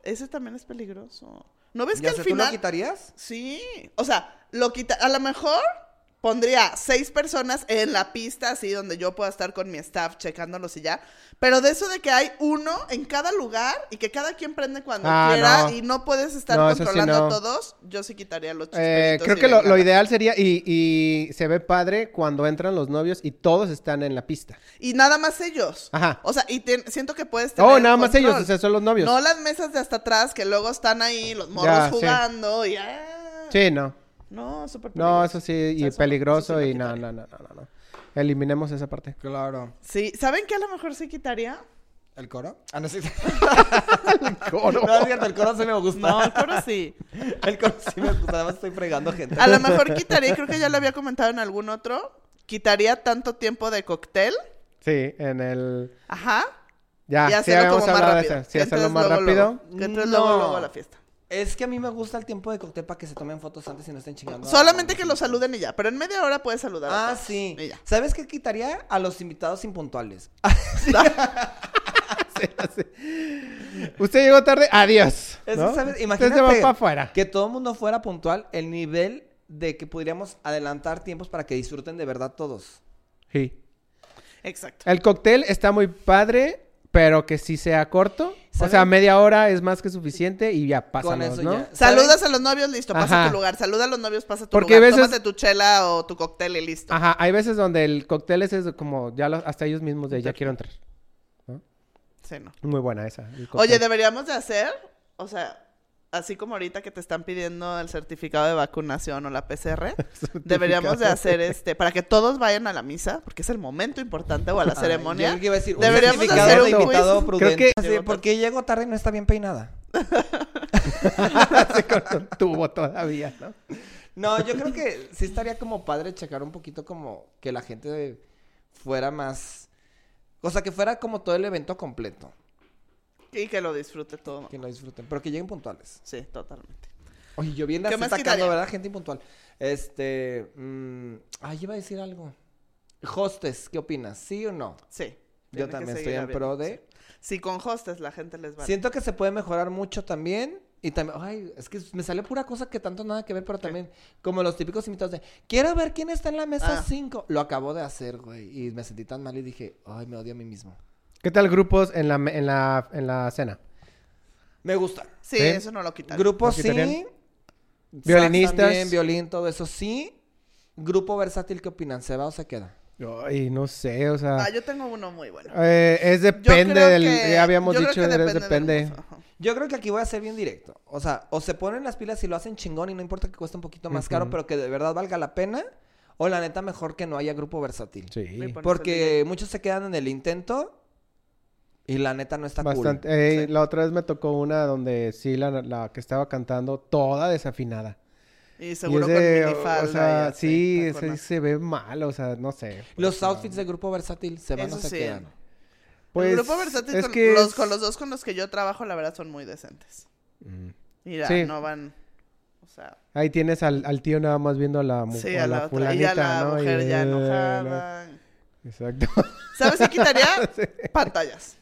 S2: Ese también es peligroso. ¿No ves que
S3: ¿Ya
S2: al
S3: sé, ¿Tú lo
S2: final
S3: quitarías?
S2: Sí, o sea, lo quita, a lo mejor pondría seis personas en la pista, así donde yo pueda estar con mi staff checándolos y ya. Pero de eso de que hay uno en cada lugar y que cada quien prende cuando
S1: Ah,
S2: quiera
S1: no.
S2: y no puedes estar
S1: No, eso sí
S2: controlando
S1: no.
S2: a todos, yo sí quitaría los
S1: Eh, creo que lo, lo ideal sería, y, y se ve padre cuando entran los novios y todos están en la pista.
S2: Y nada más ellos.
S1: Ajá.
S2: O sea, y te- siento que puedes tener
S1: Oh, nada más
S2: control.
S1: ellos, o sea, son los novios.
S2: No las mesas de hasta atrás que luego están ahí los morros
S1: Ya, sí.
S2: jugando y ah.
S1: Sí, no.
S2: No, súper
S1: No,
S2: peligroso.
S1: eso sí, y peligroso
S2: eso sí lo
S1: y no, no, no, no, no, no. Eliminemos esa parte.
S3: Claro.
S2: Sí, ¿saben qué a lo mejor sí quitaría?
S3: ¿El coro? Ah, no, sí. [laughs]
S1: Coro.
S3: No, es cierto, el coro sí me gusta.
S2: No, el coro sí.
S3: El coro sí me gusta, además estoy fregando gente.
S2: A lo mejor quitaría, creo que ya lo había comentado en algún otro, quitaría tanto tiempo de cóctel.
S1: Sí, en el...
S2: Ajá.
S1: Ya,
S2: y
S1: sí
S2: hacerlo como más
S1: de
S2: rápido.
S1: eso. Sí, hacerlo más
S2: luego,
S1: rápido.
S2: luego. Que entres luego,
S3: No.
S2: luego a la fiesta.
S3: Es que a mí me gusta el tiempo de cóctel para que se tomen fotos antes y no estén chingando.
S2: Solamente que lo saluden y ya. Pero en media hora puedes saludar.
S3: Ah,
S2: todos.
S3: sí.
S2: Y ya.
S3: ¿Sabes qué quitaría? A los invitados impuntuales. [laughs]
S1: Sí, sí. Usted llegó tarde, adiós.
S3: Eso,
S1: ¿no?
S3: ¿sabes?
S1: Usted
S3: Imagínate
S1: se va para afuera.
S3: que todo el mundo fuera puntual, el nivel de que podríamos adelantar tiempos para que disfruten de verdad todos.
S1: Sí.
S2: Exacto.
S1: El cóctel está muy padre, pero que sí sea corto. O sea, media hora es más que suficiente y ya
S3: eso
S1: ¿no?
S2: Saludas a los novios, listo, pasa
S1: Ajá.
S2: tu lugar. Saluda a los novios, pasa tu
S1: Porque
S2: lugar.
S1: a veces-
S2: Tómate tu chela o tu cóctel y listo.
S1: Ajá, hay veces donde el cóctel es es como ya lo- hasta ellos mismos de ya quiero entrar.
S2: Sí, no.
S1: Muy buena esa.
S2: Oye, deberíamos de hacer, o sea, así como ahorita que te están pidiendo el certificado de vacunación o la PCR, [laughs] deberíamos de hacer este, para que todos vayan a la misa, porque es el momento importante o a la
S3: Ay,
S2: ceremonia.
S3: yo iba a decir, un
S2: Deberíamos de
S3: certificado
S2: hacer
S3: de
S2: un
S3: invitado
S2: quiz.
S3: prudente.
S1: Creo
S3: Así,
S2: Llegó
S3: ¿Por qué llego tarde y no está bien peinada? [laughs]
S1: Así con un tubo todavía, ¿no?
S3: No, yo creo que sí estaría como padre checar un poquito como que la gente fuera más... O sea, que fuera como todo el evento completo.
S2: Y que lo disfrute todo.
S3: Que lo disfruten, pero que lleguen puntuales.
S2: Sí, totalmente.
S3: Oye, yo bien
S2: ¿Qué
S3: así
S2: más
S3: sacando,
S2: quitaría?
S3: ¿verdad? Gente impuntual. Este... mm, ay, iba a decir algo. Hostes, ¿qué opinas? ¿Sí o no?
S2: Sí.
S3: Yo también estoy en pro de...
S2: sí. Con hostes la gente les va.
S3: Siento que se puede mejorar mucho también. Y también, ay, es que me sale pura cosa que tanto nada que ver, pero también, como los típicos invitados de, quiero ver quién está en la mesa
S2: Ah.
S3: 5. Lo acabo de hacer, güey. Y me sentí tan mal y dije, ay, me odio a mí mismo.
S1: ¿Qué tal grupos en la, en la, en la cena?
S3: Me gusta.
S2: Sí,
S1: ¿Sí?
S2: eso no lo quitan.
S3: Grupos
S1: ¿Lo
S3: sí.
S1: Violinistas.
S3: También, violín, todo eso sí. Grupo versátil, ¿qué opinan? ¿Se va o se queda?
S1: Ay, no sé, o sea...
S2: Ah, yo tengo uno muy bueno.
S1: eh, es depende del...
S2: que-
S1: Ya habíamos dicho,
S2: que
S1: depende.
S2: ajá.
S3: Yo creo que aquí voy a ser bien directo. O sea, o se ponen las pilas y lo hacen chingón y no importa que cueste un poquito más caro, pero que de verdad valga la pena. O la neta, mejor que no haya grupo versátil.
S1: Sí.
S3: Porque muchos se quedan en el intento Y la neta no está
S1: Bastante.
S3: cool.
S1: Eh,
S2: Sí.
S1: La otra vez me tocó una donde sí, la, la que estaba cantando toda desafinada.
S2: Y
S1: Y
S2: seguro
S1: ese,
S2: con minifalda.
S1: O sea,
S2: y así,
S1: sí, ese se ve mal, o sea, no sé.
S3: Los
S1: Pues,
S3: outfits de grupo versátil se van
S2: Eso
S3: se
S2: sí.
S3: quedan.
S1: Pues,
S2: el grupo versátil
S1: es
S2: con,
S1: que
S2: los,
S1: es-
S2: con los dos con los que yo trabajo, la verdad, son muy decentes.
S1: Mm.
S2: Mira,
S1: Sí.
S2: no van. O sea,
S1: Ahí tienes al, al tío nada más viendo a la, mu-
S2: sí,
S1: a
S2: a
S1: la
S2: la otra. Y a
S1: fulanita,
S2: la
S1: ¿no? Y,
S2: mujer ya
S1: eh,
S2: enojada.
S1: Exacto.
S2: ¿Sabes qué quitaría? [laughs] Pantallas.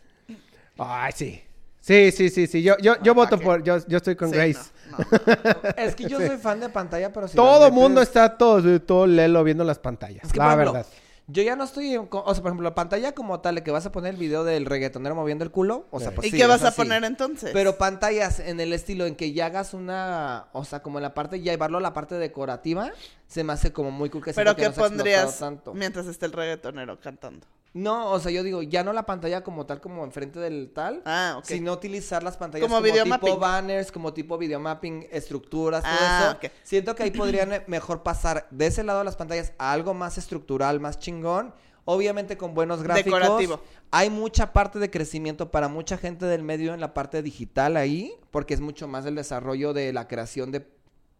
S1: Ay, sí. Sí, sí, sí, sí. Yo, yo, yo
S2: ¿pa'
S1: voto por, yo, yo estoy con
S2: Sí,
S1: Grace.
S2: no, no. [laughs]
S3: Es que yo soy fan de pantalla, pero si
S1: Todo mundo
S3: metes-
S1: está todo, todo lelo viendo las pantallas.
S3: Es que,
S1: la
S3: ejemplo,
S1: verdad.
S3: Yo ya no estoy... en O sea, por ejemplo, la pantalla como tal, de que vas a poner el video del reggaetonero moviendo el culo. O sea,
S1: Sí.
S3: pues
S2: ¿Y
S3: sí,
S2: qué vas a
S3: así.
S2: poner entonces?
S3: Pero pantallas en el estilo en que ya hagas una... O sea, como en la parte... Ya llevarlo a la parte decorativa. Se me hace como muy cool que
S2: ¿Pero
S3: que
S2: qué
S3: explotado
S2: pondrías
S3: tanto.
S2: mientras esté el reggaetonero cantando?
S3: No, o sea, yo digo, ya no la pantalla como tal, como enfrente del tal.
S2: Ah, ok.
S3: Sino utilizar las pantallas
S2: Como
S3: como, tipo banners, como tipo videomapping, estructuras, todo
S2: Ah,
S3: eso. Siento que ahí podrían eh, mejor pasar de ese lado de las pantallas a algo más estructural, más chingón. Obviamente con buenos gráficos.
S2: Decorativo.
S3: Hay mucha parte de crecimiento para mucha gente del medio en la parte digital ahí, porque es mucho más el desarrollo de la creación de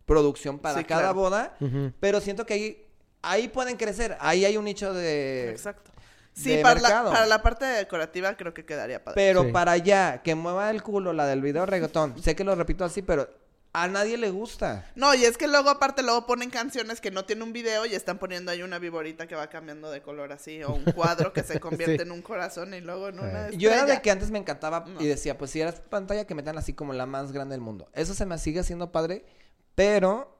S3: producción para
S2: Sí,
S3: cada
S2: claro.
S3: boda. Pero siento que ahí, ahí pueden crecer. Ahí hay un nicho de...
S2: Exacto. Sí,
S3: de
S2: para la, para la parte decorativa creo que quedaría padre.
S3: Pero
S1: Sí.
S3: para allá, que mueva el culo la del video reggaetón. sé que lo repito así, pero a nadie le gusta.
S2: No, y es que luego aparte luego ponen canciones que no tienen un video y están poniendo ahí una viborita que va cambiando de color así o un cuadro que se [laughs] convierte
S1: Sí.
S2: en un corazón y luego en una
S3: Yo era de
S2: estrella.
S3: que antes me encantaba
S2: No.
S3: y decía, pues si eras pantalla que metan así como la más grande del mundo. Eso se me sigue haciendo padre, pero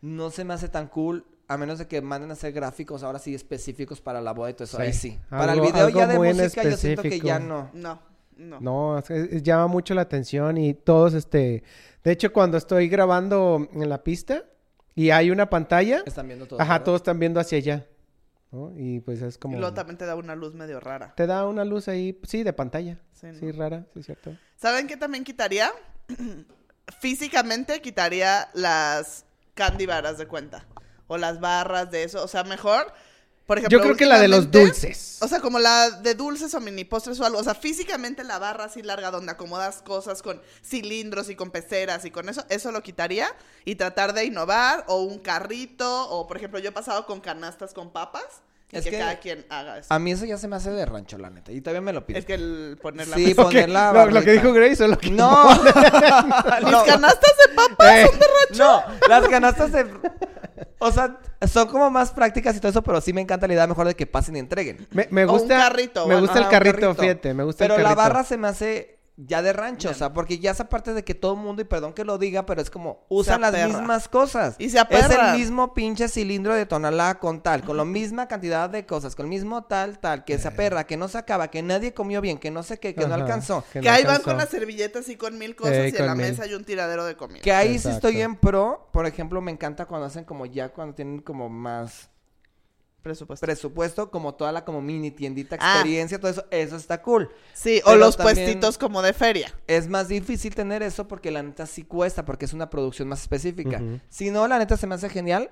S3: no se me hace tan cool. A menos de que manden a hacer gráficos ahora sí específicos para la boda y todo eso.
S1: Sí.
S3: Ahí sí. para el video ya de música yo siento que ya no.
S2: No, no.
S1: No, es- es- llama mucho la atención y todos, este... De hecho, cuando estoy grabando en la pista y hay una pantalla,
S3: Están viendo todo.
S1: ajá, todos están viendo hacia allá, ¿no? Y pues es como...
S2: Y luego también te da una luz medio rara.
S1: Te da una luz ahí, sí, de pantalla.
S2: Sí,
S1: Sí,
S2: ¿no?
S1: rara, sí, cierto.
S2: ¿Saben qué también quitaría? [clears throat] Físicamente quitaría las candy varas de cuenta. O las barras de eso. O sea, mejor. Por ejemplo,
S1: Yo creo que la de los dulces.
S2: O sea, como la de dulces o mini postres o algo. O sea, físicamente la barra así larga donde acomodas cosas con cilindros y con peceras y con eso, eso lo quitaría. Y tratar de innovar. O un carrito. O, por ejemplo, yo he pasado con canastas con papas. Y
S3: Es
S2: que,
S3: que-
S2: cada quien haga eso.
S3: A mí eso ya se me hace de rancho, la neta. Y todavía me lo pido.
S2: Es que el poner la
S3: Sí,
S2: mesa-
S3: poner la
S1: Lo- lo, que dijo Grace o lo que...
S3: No. [laughs] No.
S2: canastas de papas
S1: Eh,
S2: son de rancho.
S3: No, las canastas de... O sea, son como más prácticas y todo eso, pero sí me encanta la idea mejor de que pasen y entreguen.
S1: Me, me
S2: O un
S1: gusta...
S2: carrito,
S1: Me gusta el carrito, fíjate, me gusta
S3: Pero
S1: el
S3: la
S1: carrito.
S3: barra se me hace ya de rancho, o sea, porque ya esa parte de que todo el mundo, y perdón que lo diga, pero es como, usan las mismas cosas.
S2: Y se
S3: Es
S2: aperra.
S3: el mismo pinche cilindro de tonalá con tal, con la misma cantidad de cosas, con el mismo tal, tal, que se aperra, que no se acaba, que nadie comió bien, que no sé qué, que no alcanzó.
S2: Que
S1: no
S2: ahí van con las servilletas y con mil cosas
S1: Ey,
S2: y en la
S1: mil.
S2: mesa hay un tiradero de comida.
S3: Que ahí sí
S1: Exacto.
S3: estoy en pro, por ejemplo, me encanta cuando hacen como ya, cuando tienen como más
S2: Presupuesto.
S3: presupuesto, como toda la como mini tiendita
S2: Ah.
S3: experiencia, todo eso, eso está cool.
S2: sí, o los puestitos como de feria.
S3: Es más difícil tener eso porque la neta sí cuesta, porque es una producción más específica.
S1: Ujú.
S3: Si no, la neta se me hace genial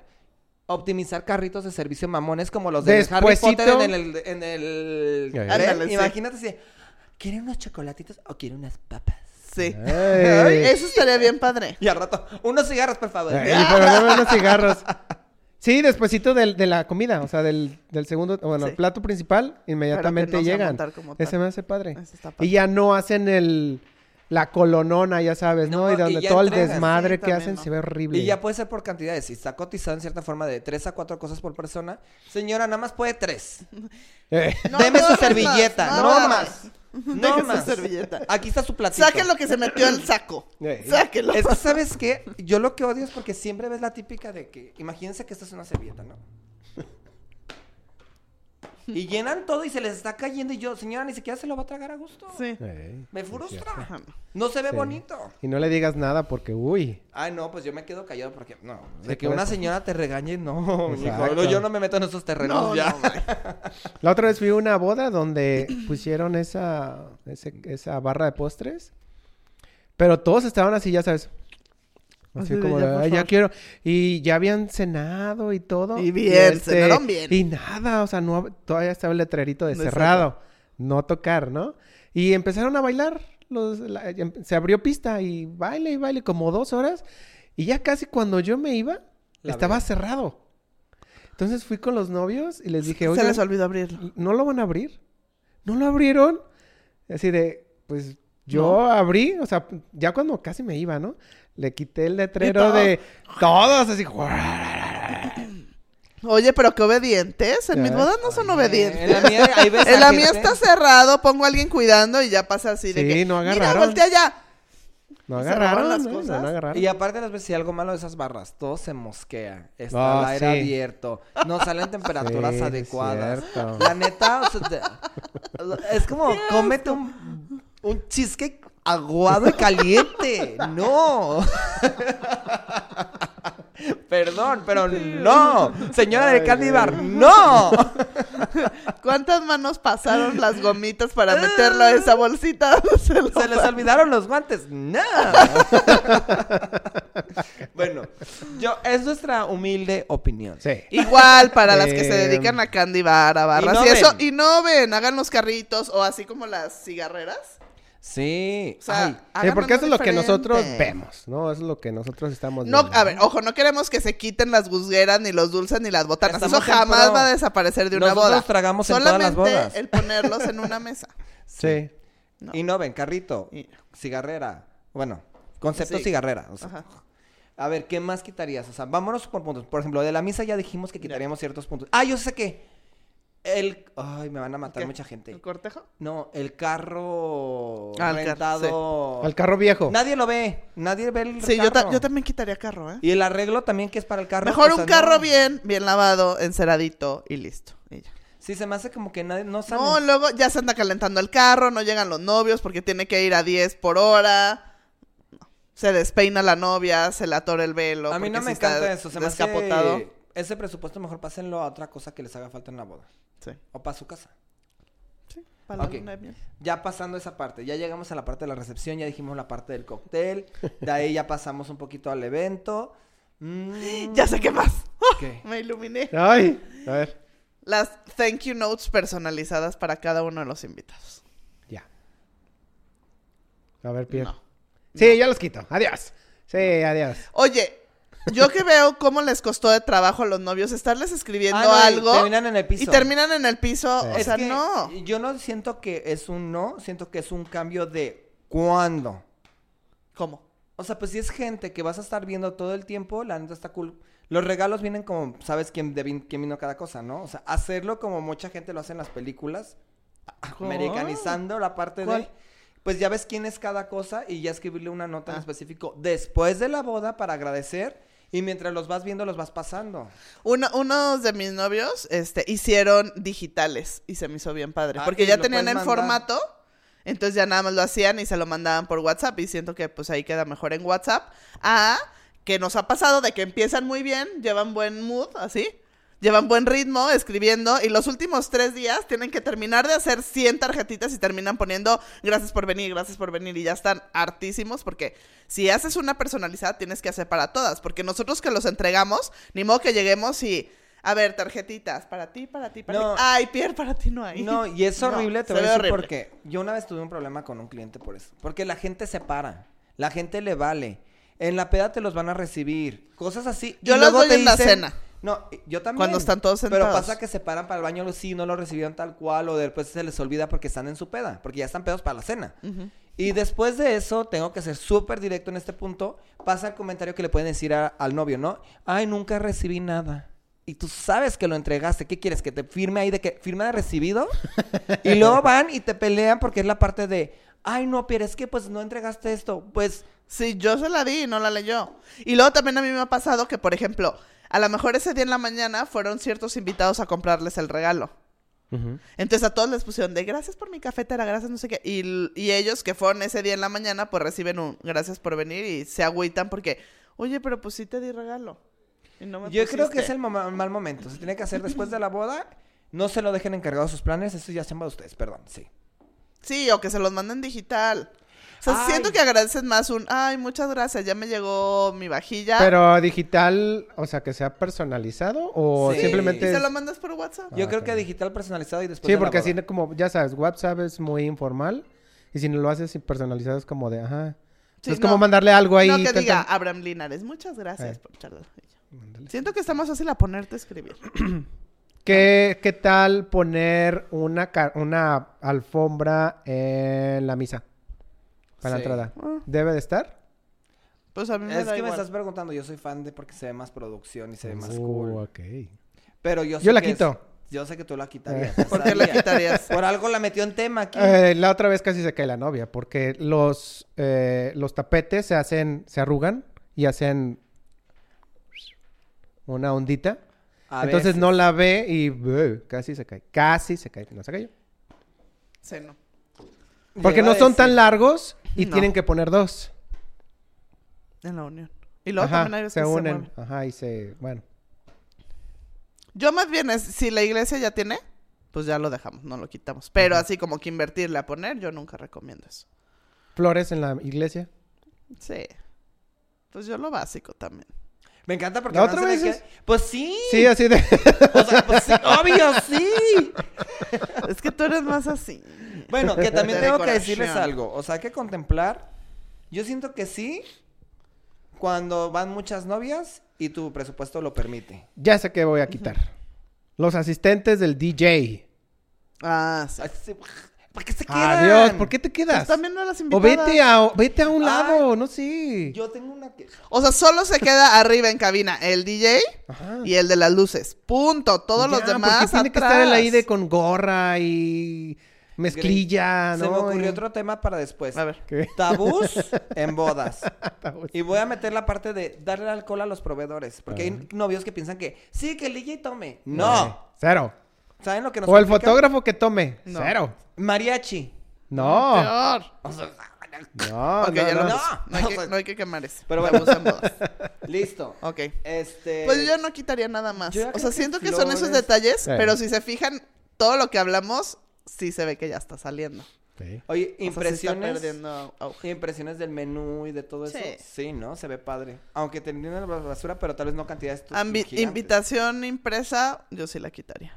S3: optimizar carritos de servicio mamones como los de Harry Potter en el... En el. Imagínate si... ¿Quieren unos chocolatitos o quieren unas papas?
S2: Sí. Eso estaría bien padre.
S3: Y al rato, unos cigarros, por favor.
S1: Ey, pero dame unos cigarros. [laughs] Sí, despuesito del- de la comida, o sea, del, del segundo, bueno,
S2: Sí.
S1: el plato principal, inmediatamente
S2: no
S1: llegan. Ese me hace padre. Y ya no hacen el la colonona, ya sabes, ¿no?
S3: No,
S1: y donde todo el desmadre
S2: sí,
S1: que
S2: también,
S1: hacen
S2: ¿no?
S1: se ve horrible.
S3: Y ya puede ser por cantidades. Si está cotizado en cierta forma de tres a cuatro cosas por persona, señora, nada más puede tres. [laughs]
S1: Eh,
S2: No,
S3: Deme
S2: no
S3: su servilleta,
S2: más,
S3: no,
S2: no hagas
S3: más.
S2: Su servilleta.
S3: Aquí está su platito.
S2: Saque lo que se metió al saco.
S1: Ey.
S2: Sáquelo.
S3: Es que, ¿sabes qué? Yo lo que odio es porque siempre ves la típica de que, imagínense que esta es una servilleta, ¿no? Y llenan todo y se les está cayendo y yo, señora, ni siquiera se lo va a tragar a gusto.
S2: Sí.
S1: Ey,
S3: Me frustra.
S2: No.
S3: Se ve
S1: Sí.
S3: bonito.
S1: Y no le digas nada porque, uy.
S3: Ay, no, pues yo me quedo callado porque, no,
S1: Sí,
S3: de que una
S1: eso.
S3: señora te regañe, no, [laughs] hijo, yo no me meto en esos terrenos
S2: No,
S3: ya.
S2: no, güey. [laughs]
S1: La otra vez fui a una boda donde pusieron esa, ese- esa barra de postres. Pero todos estaban así, ya sabes. Así como,
S2: ya,
S1: quiero. Y ya habían cenado y todo. este,
S2: Y bien, cenaron bien.
S1: Y nada, o sea, no, todavía estaba el letrerito de
S2: De
S1: cerrado. no tocar, ¿no? Y empezaron a bailar, los, la- em- se abrió pista y baile y baile como dos horas. Y ya casi cuando yo me iba,
S3: La
S1: estaba
S3: verdad.
S1: cerrado. Entonces fui con los novios y les dije,
S2: Se
S1: oye,
S2: les olvidó abrirlo.
S1: ¿no lo van a abrir? ¿No lo abrieron? Así de, pues yo abrí, o sea, ya cuando casi me iba, ¿no? Le quité el letrero
S2: todo?
S1: de todos, así. [clears throat]
S2: Oye, pero qué obedientes. En mis bodas no son
S3: En
S2: obedientes.
S3: la mía,
S2: En la mía [laughs]
S3: gente-
S2: está cerrado, pongo a alguien cuidando y ya pasa así de
S1: Sí,
S2: que.
S1: no
S2: Mira,
S1: agarraron.
S2: voltea allá.
S1: No agarraron,
S2: las
S1: ¿no?
S2: cosas.
S1: No agarraron.
S3: Y aparte las veces, si algo malo de esas barras, todo se mosquea. Está
S1: Ah,
S3: el aire
S1: sí.
S3: abierto. No salen [laughs] temperaturas
S1: sí,
S3: adecuadas.
S1: cierto.
S3: La neta, o sea, te- [laughs] es como cómete un, un cheesecake aguado y caliente. No. Perdón, pero no. Señora del
S1: Ay,
S3: Candy Bar, no.
S2: ¿Cuántas manos pasaron las gomitas para meterlo a esa bolsita? Se
S3: les olvidaron los guantes. No. bueno, yo, es nuestra humilde opinión.
S1: Sí.
S2: Igual para las que se
S1: Eh,
S2: dedican a candy bar, a barras y, eso. Y no ven, hagan los carritos o así como las cigarreras.
S3: Sí.
S2: O sea,
S3: Ay,
S1: Sí,
S2: hagan
S1: porque eso es lo que nosotros vemos, ¿no? Eso es lo que nosotros estamos
S2: No,
S1: viendo.
S2: a ver, ojo, no queremos que se quiten las gusgueras, ni los dulces, ni las botanas.
S3: Estamos
S2: Eso jamás
S3: pro.
S2: va a desaparecer de una
S3: Nosotros
S2: boda.
S3: tragamos en todas las
S2: Solamente
S3: bodas.
S2: el ponerlos en una mesa. [laughs]
S1: Sí.
S2: No.
S3: Y no ven, carrito,
S2: Y-
S3: cigarrera. Bueno, concepto
S2: Sí.
S3: cigarrera. o sea.
S2: Ajá.
S3: A ver, ¿qué más quitarías? O sea, vámonos por puntos. Por ejemplo, de la misa ya dijimos que quitaríamos ciertos puntos. Ah, yo sé que. El. Ay, me van a matar
S2: ¿Qué?
S3: mucha gente.
S2: ¿El cortejo?
S3: No, el carro
S2: Ah, el carro,
S3: rentado.
S1: Al carro viejo.
S3: Nadie lo ve. Nadie ve el
S2: Sí, yo, ta-
S3: carro.
S2: yo también quitaría carro, ¿eh?
S3: Y el arreglo también que es para el carro.
S2: Mejor
S3: o
S2: un carro
S3: no.
S2: bien, bien lavado, enceradito y listo. Y ya.
S3: Sí, se me hace como que nadie no sabe.
S2: No, luego ya se anda calentando el carro, no llegan los novios porque tiene que ir a 10 por hora. Se despeina la novia, se le atora el velo.
S3: a mí no me
S2: sí
S3: encanta eso. Se me hace... Ese presupuesto mejor pásenlo a otra cosa que les haga falta en la boda.
S2: Sí,
S3: O para su casa.
S2: sí, para la luna de miel.
S3: Ya pasando esa parte, ya llegamos a la parte de la recepción, ya dijimos la parte del cóctel, [laughs] de ahí ya pasamos un poquito al evento. Mm,
S2: Ya sé qué más.
S3: ¿qué? [laughs]
S2: Me iluminé.
S1: Ay, a ver.
S2: Las thank you notes personalizadas para cada uno de los invitados.
S1: Ya. A ver, Pierre.
S2: No.
S1: Sí, ya los quito. Adiós. Sí, adiós.
S2: Oye, yo que veo cómo les costó de trabajo a los novios estarles escribiendo
S3: Ah, no, y
S2: algo
S3: terminan en el piso.
S2: y terminan en el piso.
S1: Sí.
S2: O
S3: Es
S2: sea, no.
S3: Yo no siento que es un no, siento que es un cambio de cuándo.
S2: ¿Cómo?
S3: O sea, pues si es gente que vas a estar viendo todo el tiempo, la neta está cool. Los regalos vienen como, sabes quién, de quién vino cada cosa, ¿no? O sea, hacerlo como mucha gente lo hace en las películas,
S2: ¿Cómo?
S3: americanizando la parte
S2: ¿Cuál?
S3: de... Pues ya ves quién es cada cosa y ya escribirle una nota en
S2: Ah.
S3: específico después de la boda para agradecer y mientras los vas viendo los vas pasando.
S2: Uno, unos de mis novios este, hicieron digitales y se me hizo bien padre.
S3: Ah,
S2: porque ya tenían el
S3: mandar.
S2: formato, entonces ya nada más lo hacían y se lo mandaban por WhatsApp. Y siento que pues ahí queda mejor en WhatsApp. A que nos ha pasado de que empiezan muy bien, llevan buen mood, así. Llevan buen ritmo escribiendo y los últimos tres días tienen que terminar de hacer 100 tarjetitas y terminan poniendo gracias por venir, gracias por venir y ya están hartísimos porque si haces una personalizada tienes que hacer para todas porque nosotros que los entregamos, ni modo que lleguemos y a ver, tarjetitas para ti, para ti, para
S3: No.
S2: ti. Ay, Pierre, para ti no hay.
S3: No, y es [laughs]
S2: No,
S3: horrible, te voy a decir
S2: horrible.
S3: por qué. Yo una vez tuve un problema con un cliente por eso. Porque la gente se para. La gente le vale. En la peda te los van a recibir. Cosas así.
S2: Yo
S3: Y
S2: las
S3: luego
S2: doy
S3: te
S2: en la cena.
S3: No, yo también.
S2: Cuando están todos
S3: Pero
S2: sentados.
S3: pasa que se paran para el baño, sí, no lo recibieron tal cual, o después se les olvida porque están en su peda, porque ya están pedos para la cena. Y después de eso, tengo que ser súper directo en este punto, pasa el comentario que le pueden decir a- al novio, ¿no? Ay, nunca recibí nada. Y tú sabes que lo entregaste. ¿Qué quieres? ¿Que te firme ahí de que firma de recibido? [laughs] y luego van y te pelean porque es la parte de, ay, no, pero es que pues no entregaste esto. Pues,
S2: Sí, yo se la di y no la leyó. Y luego también a mí me ha pasado que, por ejemplo, a lo mejor ese día en la mañana fueron ciertos invitados a comprarles el regalo. Entonces a todos les pusieron de gracias por mi cafetera, gracias no sé qué. Y, y ellos que fueron ese día en la mañana, pues reciben un gracias por venir y se agüitan porque, oye, pero pues sí te di regalo. Y no me
S3: yo creo que
S2: pusiste".
S3: es el mal momento. Se tiene que hacer después de la boda. No se lo dejen encargado sus planes. Eso ya se llama de ustedes, perdón, sí.
S2: Sí, o que se los manden digital. O sea,
S3: Ay.
S2: siento que agradeces más un, ay, muchas gracias, ya me llegó mi vajilla.
S1: Pero digital, o sea, que sea personalizado o
S3: Sí.
S2: ¿Y
S1: simplemente...
S2: se lo mandas por WhatsApp?
S3: Yo
S1: Ah,
S3: creo que digital personalizado y después
S1: Sí, porque así como, ya sabes, WhatsApp es muy informal y si no lo haces personalizado es como de, ajá.
S2: Sí,
S1: es como mandarle algo ahí.
S2: no, que
S1: tan,
S2: diga
S1: tan-
S2: Abraham Linares, muchas gracias
S1: Eh.
S2: por charlar. Siento que está más fácil a ponerte a escribir. [clears throat]
S1: ¿Qué, qué tal poner una, una alfombra en la misa? Para
S3: Sí.
S1: la entrada.
S2: Ah.
S1: ¿Debe de estar?
S2: Pues a mí me
S3: Es
S2: da
S3: que me estás preguntando, yo soy fan de porque se ve más producción y se ve más
S1: Uh,
S3: cool.
S1: ok.
S3: Pero yo sé
S1: Yo la
S3: que es-
S1: quito.
S3: Yo sé que tú la quitarías.
S1: Eh. [laughs]
S2: ¿Por qué la quitarías?
S3: Por algo la metió en tema aquí.
S1: Eh, la otra vez casi se cae la novia porque los, eh, los tapetes se hacen, se arrugan y hacen una ondita.
S3: A
S1: Entonces
S3: veces.
S1: no la ve y uh, casi se cae. Casi se cae. No se cayó.
S2: Sí, no.
S1: Porque no son tan largos y
S2: No.
S1: tienen que poner dos.
S2: En la unión. Y luego
S1: Ajá,
S2: también hay veces
S1: se
S2: que
S1: unen. Ajá, y se... Bueno.
S2: Yo más bien es, si la iglesia ya tiene, pues ya lo dejamos, no lo quitamos. Pero así como que invertirle a poner, yo nunca recomiendo eso.
S1: Flores en la iglesia.
S2: Sí. Pues yo lo básico también.
S3: Me encanta porque
S1: ¿La
S3: van a
S1: otra vez
S3: que-? Pues sí.
S1: Sí, así de...
S3: O sea, pues sí. Obvio, sí.
S2: Es que tú eres más así.
S3: Bueno, que [laughs] también
S2: De
S3: tengo que decirles algo. O sea, hay que contemplar. Yo siento que sí. Cuando van muchas novias y tu presupuesto lo permite.
S1: ya sé que voy a quitar. Los asistentes del DJ.
S2: Ah, sí.
S3: Sí, ¿Para qué se quedan?
S1: Adiós, ¿por qué te
S2: Pues
S1: quedas?
S2: también no las
S1: o
S2: invitadas.
S1: vete a, vete a un
S3: Ay.
S1: lado, no sé.
S3: Yo tengo una que...
S2: O sea, solo se queda arriba en cabina el DJ
S1: Ajá.
S2: y el de las luces. Punto. Todos los demás
S1: Porque tiene que estar el ahí de con gorra y mezclilla,
S3: Se
S1: ¿no?
S3: me ocurrió
S1: Y-
S3: otro tema para después.
S2: A ver.
S1: ¿Qué?
S3: Tabús [laughs] en bodas. Y voy a meter la parte de darle alcohol a los proveedores. Porque hay novios que piensan que sí, que el DJ tome. No.
S1: Cero.
S3: ¿Saben lo que nos
S1: O el
S3: complica?
S1: fotógrafo que tome.
S2: No.
S1: Cero.
S3: Mariachi.
S1: No.
S2: Peor.
S3: O sea,
S1: No, no, no.
S2: puse. No, hay que,
S3: sea,
S2: no hay que quemar ese.
S3: pero bueno.
S2: en bodas. [laughs]
S3: listo.
S2: Ok.
S3: Este.
S2: Pues yo no quitaría nada más. O sea,
S3: que
S2: siento que son esos detalles,
S1: Sí.
S2: pero si se fijan, todo lo que hablamos, sí se ve que ya está saliendo.
S1: Sí.
S3: Oye,
S2: O sea, sí está
S3: impresiones.
S2: perdiendo auge.
S3: Impresiones del menú y de todo eso.
S2: Sí.
S3: ¿no? Se ve padre. Aunque tendrían la basura, pero tal vez no cantidades.
S2: invitación impresa, yo sí la quitaría.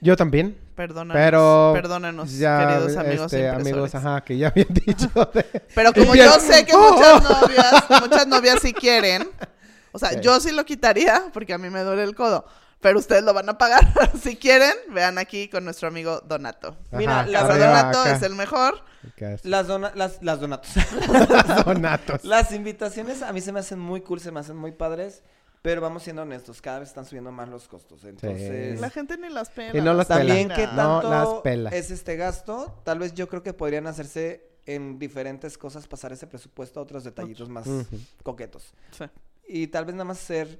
S1: Yo también.
S2: Perdónanos.
S1: Pero.
S2: Perdónanos,
S1: ya,
S2: queridos amigos
S1: este,
S2: impresores.
S1: amigos, ajá, que ya habían [laughs] dicho. de- [laughs]
S2: Pero como yo sé que muchas [laughs] novias, muchas novias sí quieren. O sea,
S1: Sí.
S2: yo sí lo quitaría porque a mí me duele el codo. Pero ustedes lo van a pagar. [laughs] si quieren, vean aquí con nuestro amigo Donato.
S3: Mira,
S1: Ajá,
S3: la
S1: arriba,
S2: Donato
S1: acá.
S2: es el mejor.
S3: Las, dona- las, las donatos. [laughs]
S1: Donatos.
S3: Las invitaciones a mí se me hacen muy cool, se me hacen muy padres. Pero vamos siendo honestos, cada vez están subiendo más los costos. Entonces,
S2: La gente ni las pela.
S1: Y no las
S3: también
S1: pela.
S3: qué
S1: No
S3: tanto
S1: las pela.
S3: es este gasto, tal vez yo creo que podrían hacerse en diferentes cosas, pasar ese presupuesto a otros detallitos más coquetos.
S2: Sí.
S3: Y tal vez nada más ser...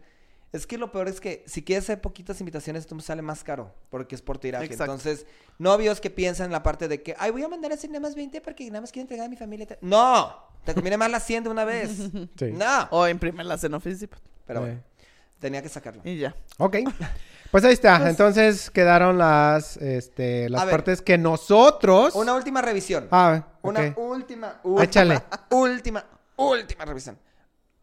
S3: Es que lo peor es que si quieres hacer poquitas invitaciones, esto me sale más caro, porque es por tiraje.
S2: Exacto.
S3: Entonces, novios que piensan en la parte de que, ay, voy a mandar a hacer nada más 20 porque nada más quiero entregar a mi familia. y tal". No, te conviene más las 100 de una vez. [laughs]
S1: Sí.
S3: No.
S2: O imprimirlas en Office.
S3: Pero
S1: Eh.
S3: bueno, tenía que sacarlo.
S2: Y ya.
S1: Ok. Pues ahí está.
S3: Pues-
S1: Entonces quedaron las, este, las
S3: ver.
S1: partes que nosotros.
S3: Una última revisión.
S1: Ah,
S3: Una
S1: ok.
S3: última, última,
S1: Échale.
S3: última, última revisión.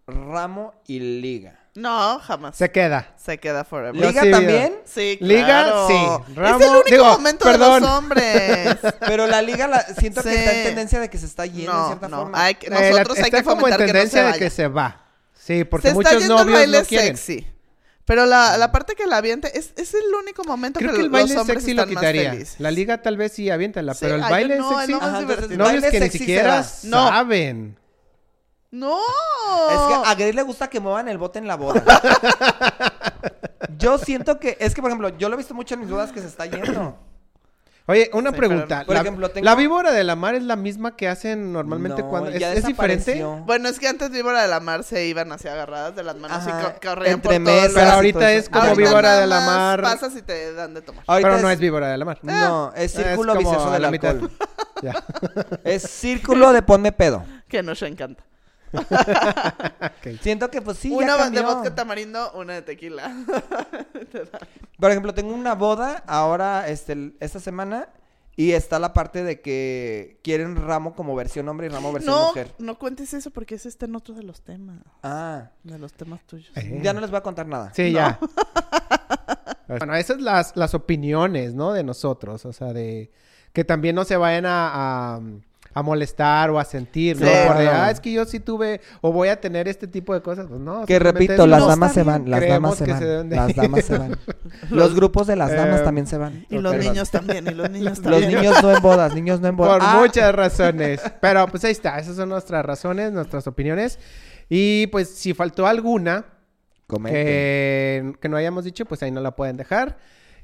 S3: Ramo y liga.
S2: No, jamás. Se,
S1: Se queda.
S2: queda forever.
S1: Yo
S3: ¿Liga
S1: sí,
S3: también?
S2: Sí,
S1: Liga,
S2: claro.
S1: sí. Ramo-
S2: es el único
S1: digo,
S2: momento
S1: perdón.
S2: de los hombres. [laughs]
S3: Pero la liga la, siento que está en tendencia de que se está yendo en
S2: no,
S3: cierta
S2: no.
S3: forma.
S2: Hay que-
S1: Eh, la-
S2: nosotros hay que
S1: como en
S2: fomentar que no se
S1: tendencia de que se va. Sí, porque
S2: se está
S1: muchos
S2: el
S1: novios
S2: baile
S1: no quieren.
S2: sexy. Pero la, la parte que la aviente es, es el único momento
S1: Creo
S2: que,
S1: que el
S2: los
S1: baile
S2: hombres
S1: sexy lo
S2: están
S1: quitaría. La liga tal vez sí aviéntala,
S2: Sí,
S1: pero el
S2: ay,
S1: baile
S2: no,
S1: sexy.
S2: más
S3: Ajá, entonces,
S1: que ni siquiera
S2: No.
S1: saben.
S2: No.
S3: Es que a Grey le gusta que muevan el bote en la boda. yo siento que, es que por ejemplo, yo lo he visto mucho en mis bodas que se está yendo.
S1: Oye, una
S2: Sí,
S1: pregunta.
S2: pero-
S3: por
S1: la,
S3: ejemplo, tengo-
S1: ¿La víbora de la mar es la misma que hacen normalmente
S3: No,
S1: cuando... ¿Es,
S3: ya
S1: es diferente?
S2: Bueno, es que antes Víbora de la Mar se iban así agarradas de las manos y
S3: Ajá,
S2: co- corrían
S3: entre
S2: por todos
S3: mesas
S1: Pero ahorita es como
S2: Ahorita
S1: víbora de la mar.
S2: Pasas y te dan de tomar.
S3: Ahorita
S1: Pero no
S3: es-
S1: es víbora de la mar.
S3: No, es círculo
S1: como a
S3: del
S1: la mitad. [laughs] Ya.
S3: Es círculo de ponme pedo. [laughs]
S2: Que nos encanta. [laughs]
S3: Siento que pues sí, ya
S2: una de vodka tamarindo, una de tequila. [laughs]
S3: Por ejemplo, tengo una boda ahora, este, esta semana, Y está la parte de que quieren ramo como versión hombre y ramo versión
S2: No,
S3: mujer.
S2: no cuentes eso porque ese está en otro de los temas.
S3: Ah,
S2: De los temas tuyos.
S1: Eh.
S3: ya no les voy a contar nada.
S1: Sí, ya. [laughs] bueno, esas son las, las opiniones, ¿no? De nosotros. O sea, de que también no se vayan a, a, a molestar o a sentir, ¿no?
S2: Sí.
S1: Por de, ah, es que yo sí tuve o voy a tener este tipo de cosas. Pues no.
S3: Que repito, las
S2: No,
S3: damas se van, las damas se van,
S1: se deben de
S3: las damas se van. [laughs] Los grupos de las damas
S1: Eh,
S3: también se van.
S2: Y los niños también, y los niños [laughs]
S3: Los
S2: también.
S3: niños no en bodas, niños no en bodas.
S1: Por
S3: Ah,
S1: muchas razones. Pero pues ahí está. Esas son nuestras razones, nuestras opiniones. Y pues si faltó alguna que, que no hayamos dicho, pues ahí no la pueden dejar.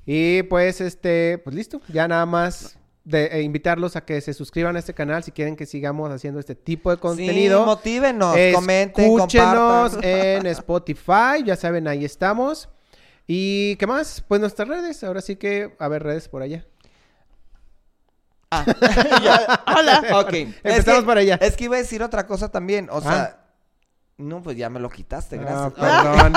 S1: Y pues este, pues listo. Ya nada más de eh, invitarlos a que se suscriban a este canal si quieren que sigamos haciendo este tipo de contenido.
S3: Sí, motívenos, comenten,
S1: Escúchenos
S3: compartan.
S1: en [laughs] Spotify, ya saben, ahí estamos. ¿Y qué más? Pues nuestras redes, ahora sí que, a ver, redes por allá.
S3: Ah, [laughs] ya. [laughs]
S2: Hola.
S3: Ok.
S1: Empezamos
S3: que,
S1: por allá.
S3: Es que iba a decir otra cosa también. O sea,
S1: Ah.
S3: no, pues ya me lo quitaste,
S1: Ah,
S3: gracias.
S1: perdón.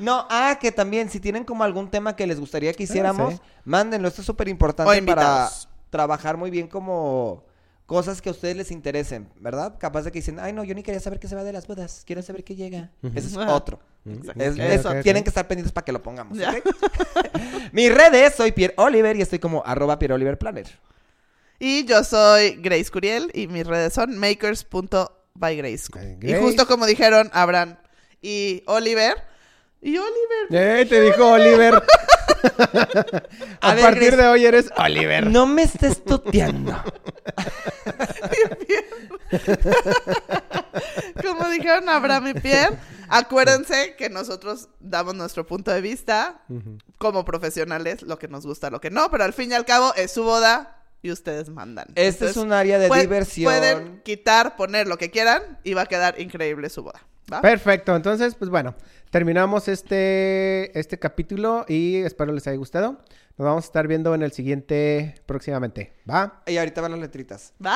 S3: No, ah, que también, si tienen como algún tema que les gustaría que hiciéramos,
S1: sí.
S3: mándenlo. Esto es súper importante para trabajar muy bien como cosas que a ustedes les interesen, ¿verdad? Capaz de que dicen, ay, no, yo ni quería saber qué se va de las bodas, quiero saber qué llega. Ese es otro. Es-
S1: Ok,
S3: eso, tienen que estar pendientes para que lo pongamos.
S2: Ya.
S3: ¿ok? [laughs] Mis redes, soy Pierre Oliver y estoy como arroba Pierre Oliver Planner.
S2: Y yo soy Grace Curiel y mis redes son makers.bygrace. Y
S1: Grace.
S2: justo como dijeron Abraham y Oliver. Y Oliver.
S1: Eh, te dijo Oliver. [laughs] a
S3: A ver,
S1: partir de hoy eres Oliver.
S3: No me estés tuteando. [laughs]
S2: Como dijeron Abraham y Pierre, acuérdense que nosotros damos nuestro punto de vista como profesionales, lo que nos gusta, lo que no, pero al fin y al cabo es su boda y ustedes mandan.
S3: Este es un área de diversión.
S2: Pueden quitar, poner lo que quieran y va a quedar increíble su boda. ¿va?
S1: Perfecto, entonces, pues bueno, terminamos este, este capítulo y espero les haya gustado. Nos vamos a estar viendo en el siguiente próximamente. ¿Va?
S3: Y ahorita van las letritas.
S2: Bye.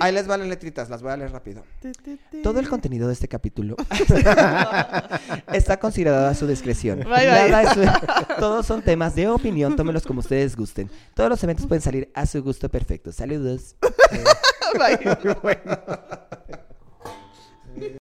S3: Ahí les van las letritas, las voy a leer rápido.
S2: Ti, ti, ti.
S3: Todo el contenido de este capítulo [laughs] está considerado a su discreción.
S2: Bye, bye.
S3: Nada es su- Todos son temas de opinión, tómenlos como ustedes gusten. Todos los eventos pueden salir a su gusto perfecto. Saludos. [laughs]
S2: Bye. [laughs]
S1: bueno.